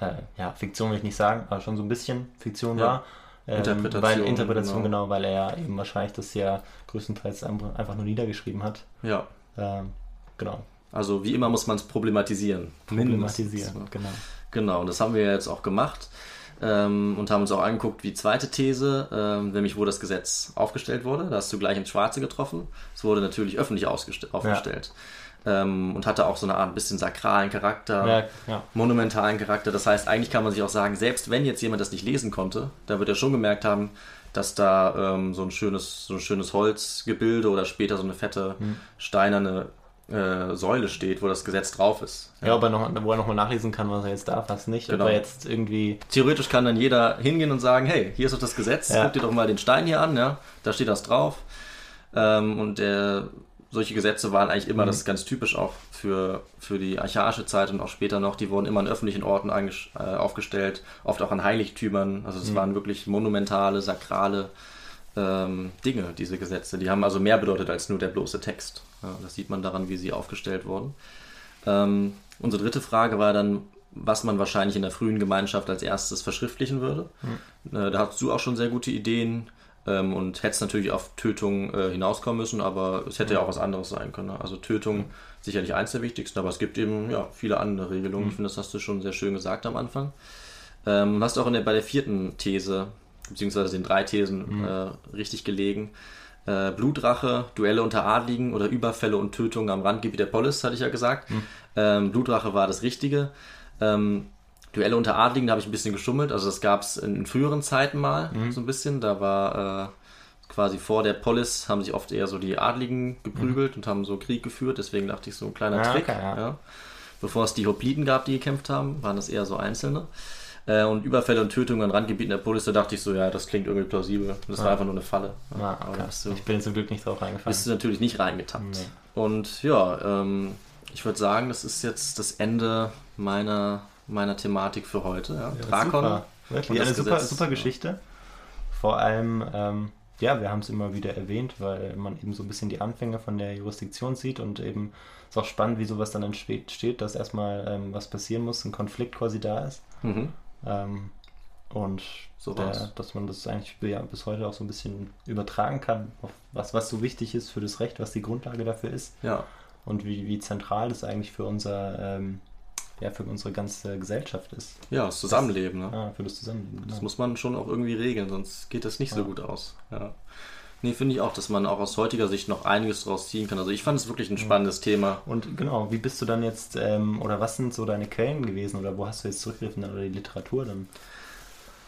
äh, ja, Fiktion will ich nicht sagen, aber schon so ein bisschen Fiktion Ja. war. Ähm, Interpretation, Weil, Interpretation, genau. genau. weil er ja eben wahrscheinlich das ja größtenteils einfach einfach nur niedergeschrieben hat. Ja, Ähm, genau. also wie immer muss man es problematisieren. Problematisieren, Mindestens. genau. Genau, und das haben wir jetzt auch gemacht ähm, und haben uns auch angeguckt, wie zweite These, ähm, nämlich wo das Gesetz aufgestellt wurde. Da hast du gleich ins Schwarze getroffen. Es wurde natürlich öffentlich aufgestellt ähm, und hatte auch so eine Art ein bisschen sakralen Charakter, Ja, ja. monumentalen Charakter. Das heißt, eigentlich kann man sich auch sagen, selbst wenn jetzt jemand das nicht lesen konnte, da wird er schon gemerkt haben, dass da ähm, so ein schönes, so ein schönes Holzgebilde oder später so eine fette Hm. steinerne äh, Säule steht, wo das Gesetz drauf ist. Ja, ob er noch, wo er nochmal nachlesen kann, was er jetzt darf, was nicht. Genau. Ob er jetzt irgendwie. Theoretisch kann dann jeder hingehen und sagen, hey, hier ist doch das Gesetz, Ja. guck dir doch mal den Stein hier an, ja, da steht das drauf. Ähm, und der, solche Gesetze waren eigentlich Mhm. immer, das ist ganz typisch auch für, für die archaische Zeit und auch später noch, die wurden immer an öffentlichen Orten äh, aufgestellt, oft auch an Heiligtümern. Also Mhm. es waren wirklich monumentale, sakrale ähm, Dinge, diese Gesetze. Die haben also mehr bedeutet als nur der bloße Text. Ja, das sieht man daran, wie sie aufgestellt wurden. Ähm, unsere dritte Frage war dann, was man wahrscheinlich in der frühen Gemeinschaft als erstes verschriftlichen würde. Äh, da hast du auch schon sehr gute Ideen ähm, und hättest natürlich auf Tötung äh, hinauskommen müssen, aber es hätte ja auch was anderes sein können. ne? Also Tötung sicherlich eins der wichtigsten, aber es gibt eben ja, viele andere Regelungen. Ich finde, das hast du schon sehr schön gesagt am Anfang. Ähm, hast auch in der, bei der vierten These, beziehungsweise den drei Thesen äh, richtig gelegen. Äh, Blutrache, Duelle unter Adligen oder Überfälle und Tötungen am Randgebiet der Polis, hatte ich ja gesagt. Ähm, Blutrache war das Richtige. Ähm, Duelle unter Adligen, da habe ich ein bisschen geschummelt. Also das gab es in, in früheren Zeiten mal so ein bisschen. Da war äh, quasi vor der Polis haben sich oft eher so die Adligen geprügelt und haben so Krieg geführt. Deswegen dachte ich so ein kleiner Ah, Trick. okay, ja. ja. Bevor es die Hopliten gab, die gekämpft haben, waren das eher so Einzelne. Äh, und Überfälle und Tötungen an Randgebieten der Polis, da dachte ich so, ja, das klingt irgendwie plausibel. Das war einfach nur eine Falle. Aber okay. du, Ich bin zum Glück nicht drauf reingefallen. bist du natürlich nicht reingetappt. Nee. Und ja, ähm, ich würde sagen, das ist jetzt das Ende meiner, meiner Thematik für heute. Ja. Drakon. Super. Wirklich, eine super, Gesetz. super Geschichte. Vor allem, ähm, ja, wir haben es immer wieder erwähnt, weil man eben so ein bisschen die Anfänge von der Jurisdiktion sieht und eben ist auch spannend, wie sowas dann entsteht, dass erstmal ähm, was passieren muss, ein Konflikt quasi da ist. Mhm. Ähm, und So der, dass man das eigentlich ja, bis heute auch so ein bisschen übertragen kann, auf was, was so wichtig ist für das Recht, was die Grundlage dafür ist Ja, und wie, wie zentral das eigentlich für unser ähm, ja, für unsere ganze Gesellschaft ist. ja, das Zusammenleben. Ne? Ah, für das Zusammenleben. Das genau. muss man schon auch irgendwie regeln, sonst geht das nicht so Ja. gut aus. Ja. Nee, finde ich auch, dass man auch aus heutiger Sicht noch einiges draus ziehen kann. Also ich fand es wirklich ein spannendes Thema. Und genau, wie bist du dann jetzt, ähm, oder was sind so deine Quellen gewesen, oder wo hast du jetzt zurückgegriffen, oder die Literatur dann?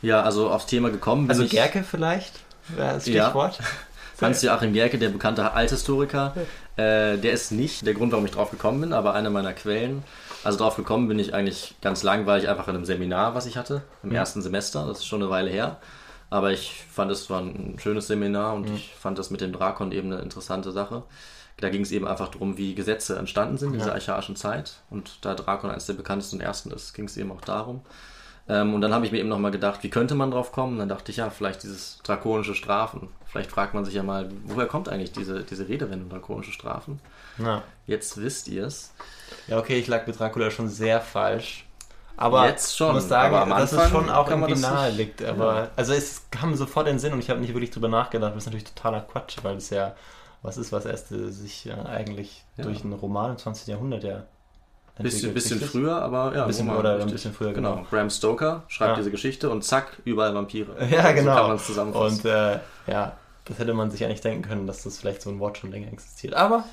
Ja, also aufs Thema gekommen bin Also ich. Gerke vielleicht, wäre das Ja. Stichwort. Hans-Joachim Gerke, der bekannte Althistoriker, äh, der ist nicht der Grund, warum ich drauf gekommen bin, aber eine meiner Quellen. Also drauf gekommen bin ich eigentlich ganz langweilig einfach in einem Seminar, was ich hatte, im ersten Semester. Das ist schon eine Weile her. Aber ich fand, es war ein schönes Seminar und ich fand das mit dem Drakon eben eine interessante Sache. Da ging es eben einfach darum, wie Gesetze entstanden sind in dieser archaischen Zeit. Und da Drakon eines der bekanntesten und ersten ist, ging es eben auch darum. Ähm, und dann habe ich mir eben nochmal gedacht, wie könnte man drauf kommen? Dann dachte ich, ja, vielleicht dieses drakonische Strafen. Vielleicht fragt man sich ja mal, woher kommt eigentlich diese, diese Redewendung drakonische Strafen? Ja. Jetzt wisst ihr es. ja, okay, ich lag mit Dracula schon sehr falsch. Aber Jetzt schon, ich muss sagen, aber dass es schon auch irgendwie nahe liegt. Aber, also es kam sofort in den Sinn und ich habe nicht wirklich drüber nachgedacht. Das ist natürlich totaler Quatsch, weil es ja was ist, was erst sich äh, eigentlich Ja. durch einen Roman im 20. Jahrhundert ja Bisschen, bisschen früher, aber ja. Ein bisschen- Roman, oder ein bisschen früher, genau. genau. Bram Stoker schreibt Ja. diese Geschichte und zack, überall Vampire. Ja, genau. So kann man es zusammenfassen. Und äh, ja, Das hätte man sich eigentlich denken können, dass das vielleicht so ein Wort schon länger existiert. Aber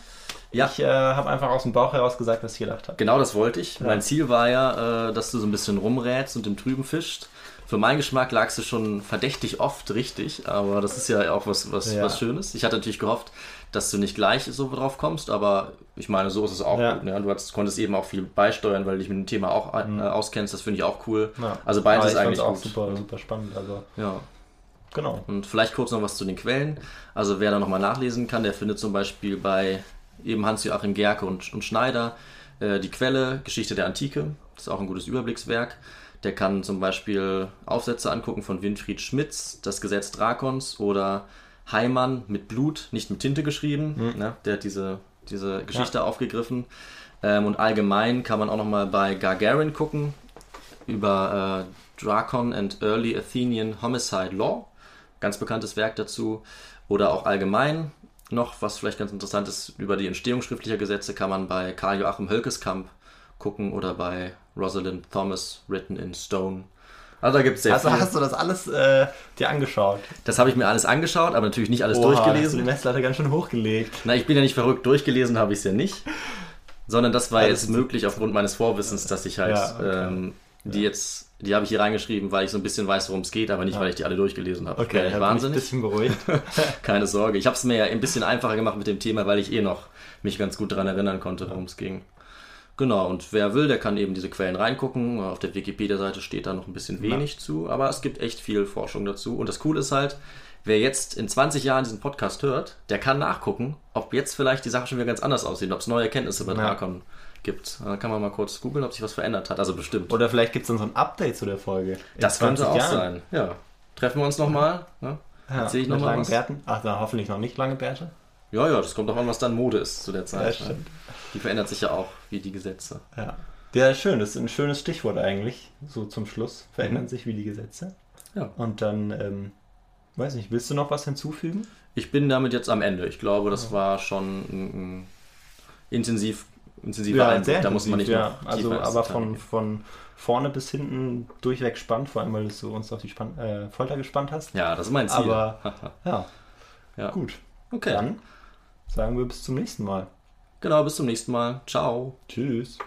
Ja. ich äh, habe einfach aus dem Bauch heraus gesagt, was ich gedacht habe. Genau das wollte ich. Mein Ziel war ja, äh, dass du so ein bisschen rumrätst und im Trüben fischt. Für meinen Geschmack lagst du schon verdächtig oft richtig, aber das ist ja auch was, was, Ja. was Schönes. Ich hatte natürlich gehofft, dass du nicht gleich so drauf kommst, aber ich meine, so ist es auch Ja. gut. Ne? Du hast, konntest eben auch viel beisteuern, weil du dich mit dem Thema auch äh, auskennst. Das finde ich auch cool. Ja. Also beides ist ich eigentlich auch gut. super, super spannend. Also, Ja. genau. Und vielleicht kurz noch was zu den Quellen. Also wer da nochmal nachlesen kann, der findet zum Beispiel bei eben Hans-Joachim Gerke und, und Schneider äh, die Quelle Geschichte der Antike. Das ist auch ein gutes Überblickswerk. Der kann zum Beispiel Aufsätze angucken von Winfried Schmitz, Das Gesetz Drakons oder Heimann mit Blut, nicht mit Tinte geschrieben. Ne? Der hat diese, diese Geschichte aufgegriffen. Ähm, und allgemein kann man auch nochmal bei Gargarin gucken über äh, Drakon and Early Athenian Homicide Law. Ganz bekanntes Werk dazu. Oder auch allgemein noch, was vielleicht ganz interessant ist, über die Entstehung schriftlicher Gesetze kann man bei Karl Joachim Hölkeskamp gucken oder bei Rosalind Thomas, Written in Stone. Also da gibt es sehr Also viel. hast du das alles äh, dir angeschaut? Das habe ich mir alles angeschaut, aber natürlich nicht alles Oha, Hast du durchgelesen. die Messlatte ganz schön hochgelegt. Na, ich bin ja nicht verrückt, durchgelesen habe ich es ja nicht. Sondern das war Also jetzt möglich aufgrund meines Vorwissens, dass ich halt Ja, okay. ähm, die jetzt, die habe ich hier reingeschrieben, weil ich so ein bisschen weiß, worum es geht, aber nicht, weil ich die alle durchgelesen habe. Okay, ich ich bin ein bisschen beruhigt. Keine Sorge. Ich habe es mir ja ein bisschen einfacher gemacht mit dem Thema, weil ich eh noch mich ganz gut daran erinnern konnte, worum es ging. Genau, und wer will, der kann eben diese Quellen reingucken. Auf der Wikipedia-Seite steht da noch ein bisschen wenig zu, aber es gibt echt viel Forschung dazu. Und das Coole ist halt, wer jetzt in 20 Jahren diesen Podcast hört, der kann nachgucken, ob jetzt vielleicht die Sache schon wieder ganz anders aussieht, ob es neue Erkenntnisse bei Ja. Drakon gibt. Da kann man mal kurz googeln, ob sich was verändert hat. Also bestimmt. Oder vielleicht gibt es dann so ein Update zu der Folge. Das könnte 20 auch Jahren. sein. Ja. Treffen wir uns nochmal. Ne? Ja, Erzähl ich nochmal langen was. Bärten. Ach, dann hoffentlich noch nicht lange Bärte. Ja, ja, das kommt auch an, was dann Mode ist zu der Ja, Zeit. ne? stimmt. Die verändert sich ja auch, wie die Gesetze. Ja. Ja, schön. Das ist ein schönes Stichwort eigentlich. So zum Schluss. Verändern sich wie die Gesetze. Ja. Und dann, ähm, weiß nicht, willst du noch was hinzufügen? Ich bin damit jetzt am Ende. Ich glaube, das war schon ein, ein intensiv, intensiver Einblick. Da muss man nicht ja. Also, aber von, gehen. von vorne bis hinten durchweg spannend, vor allem, weil du uns auf die Spann äh, Folter gespannt hast. Ja, das ist mein Ziel. Aber, ja, ja. gut. Okay. Dann sagen wir bis zum nächsten Mal. Genau, bis zum nächsten Mal. Ciao. Tschüss.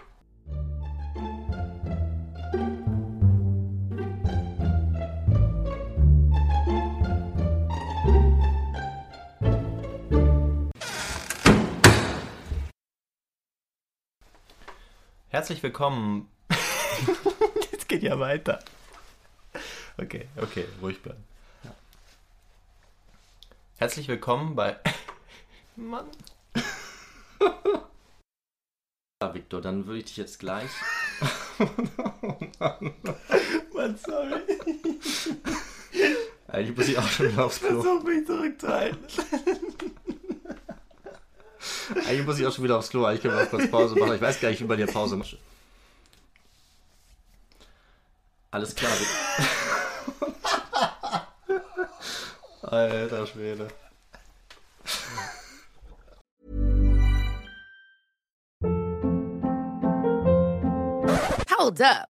Herzlich willkommen. Jetzt geht ja weiter. Okay, okay, ruhig bleiben. Herzlich willkommen bei. Mann. Ja, Victor, dann würde ich dich jetzt gleich. Mann, sorry. Eigentlich muss ich auch schon wieder aufs Klo. Versuch mich zurückzuhalten. Eigentlich muss ich auch schon wieder aufs Klo. Können wir auch kurz Pause machen. Ich weiß gar nicht, wie man hier Pause macht. Alles klar. Alter Schwede. Hold up.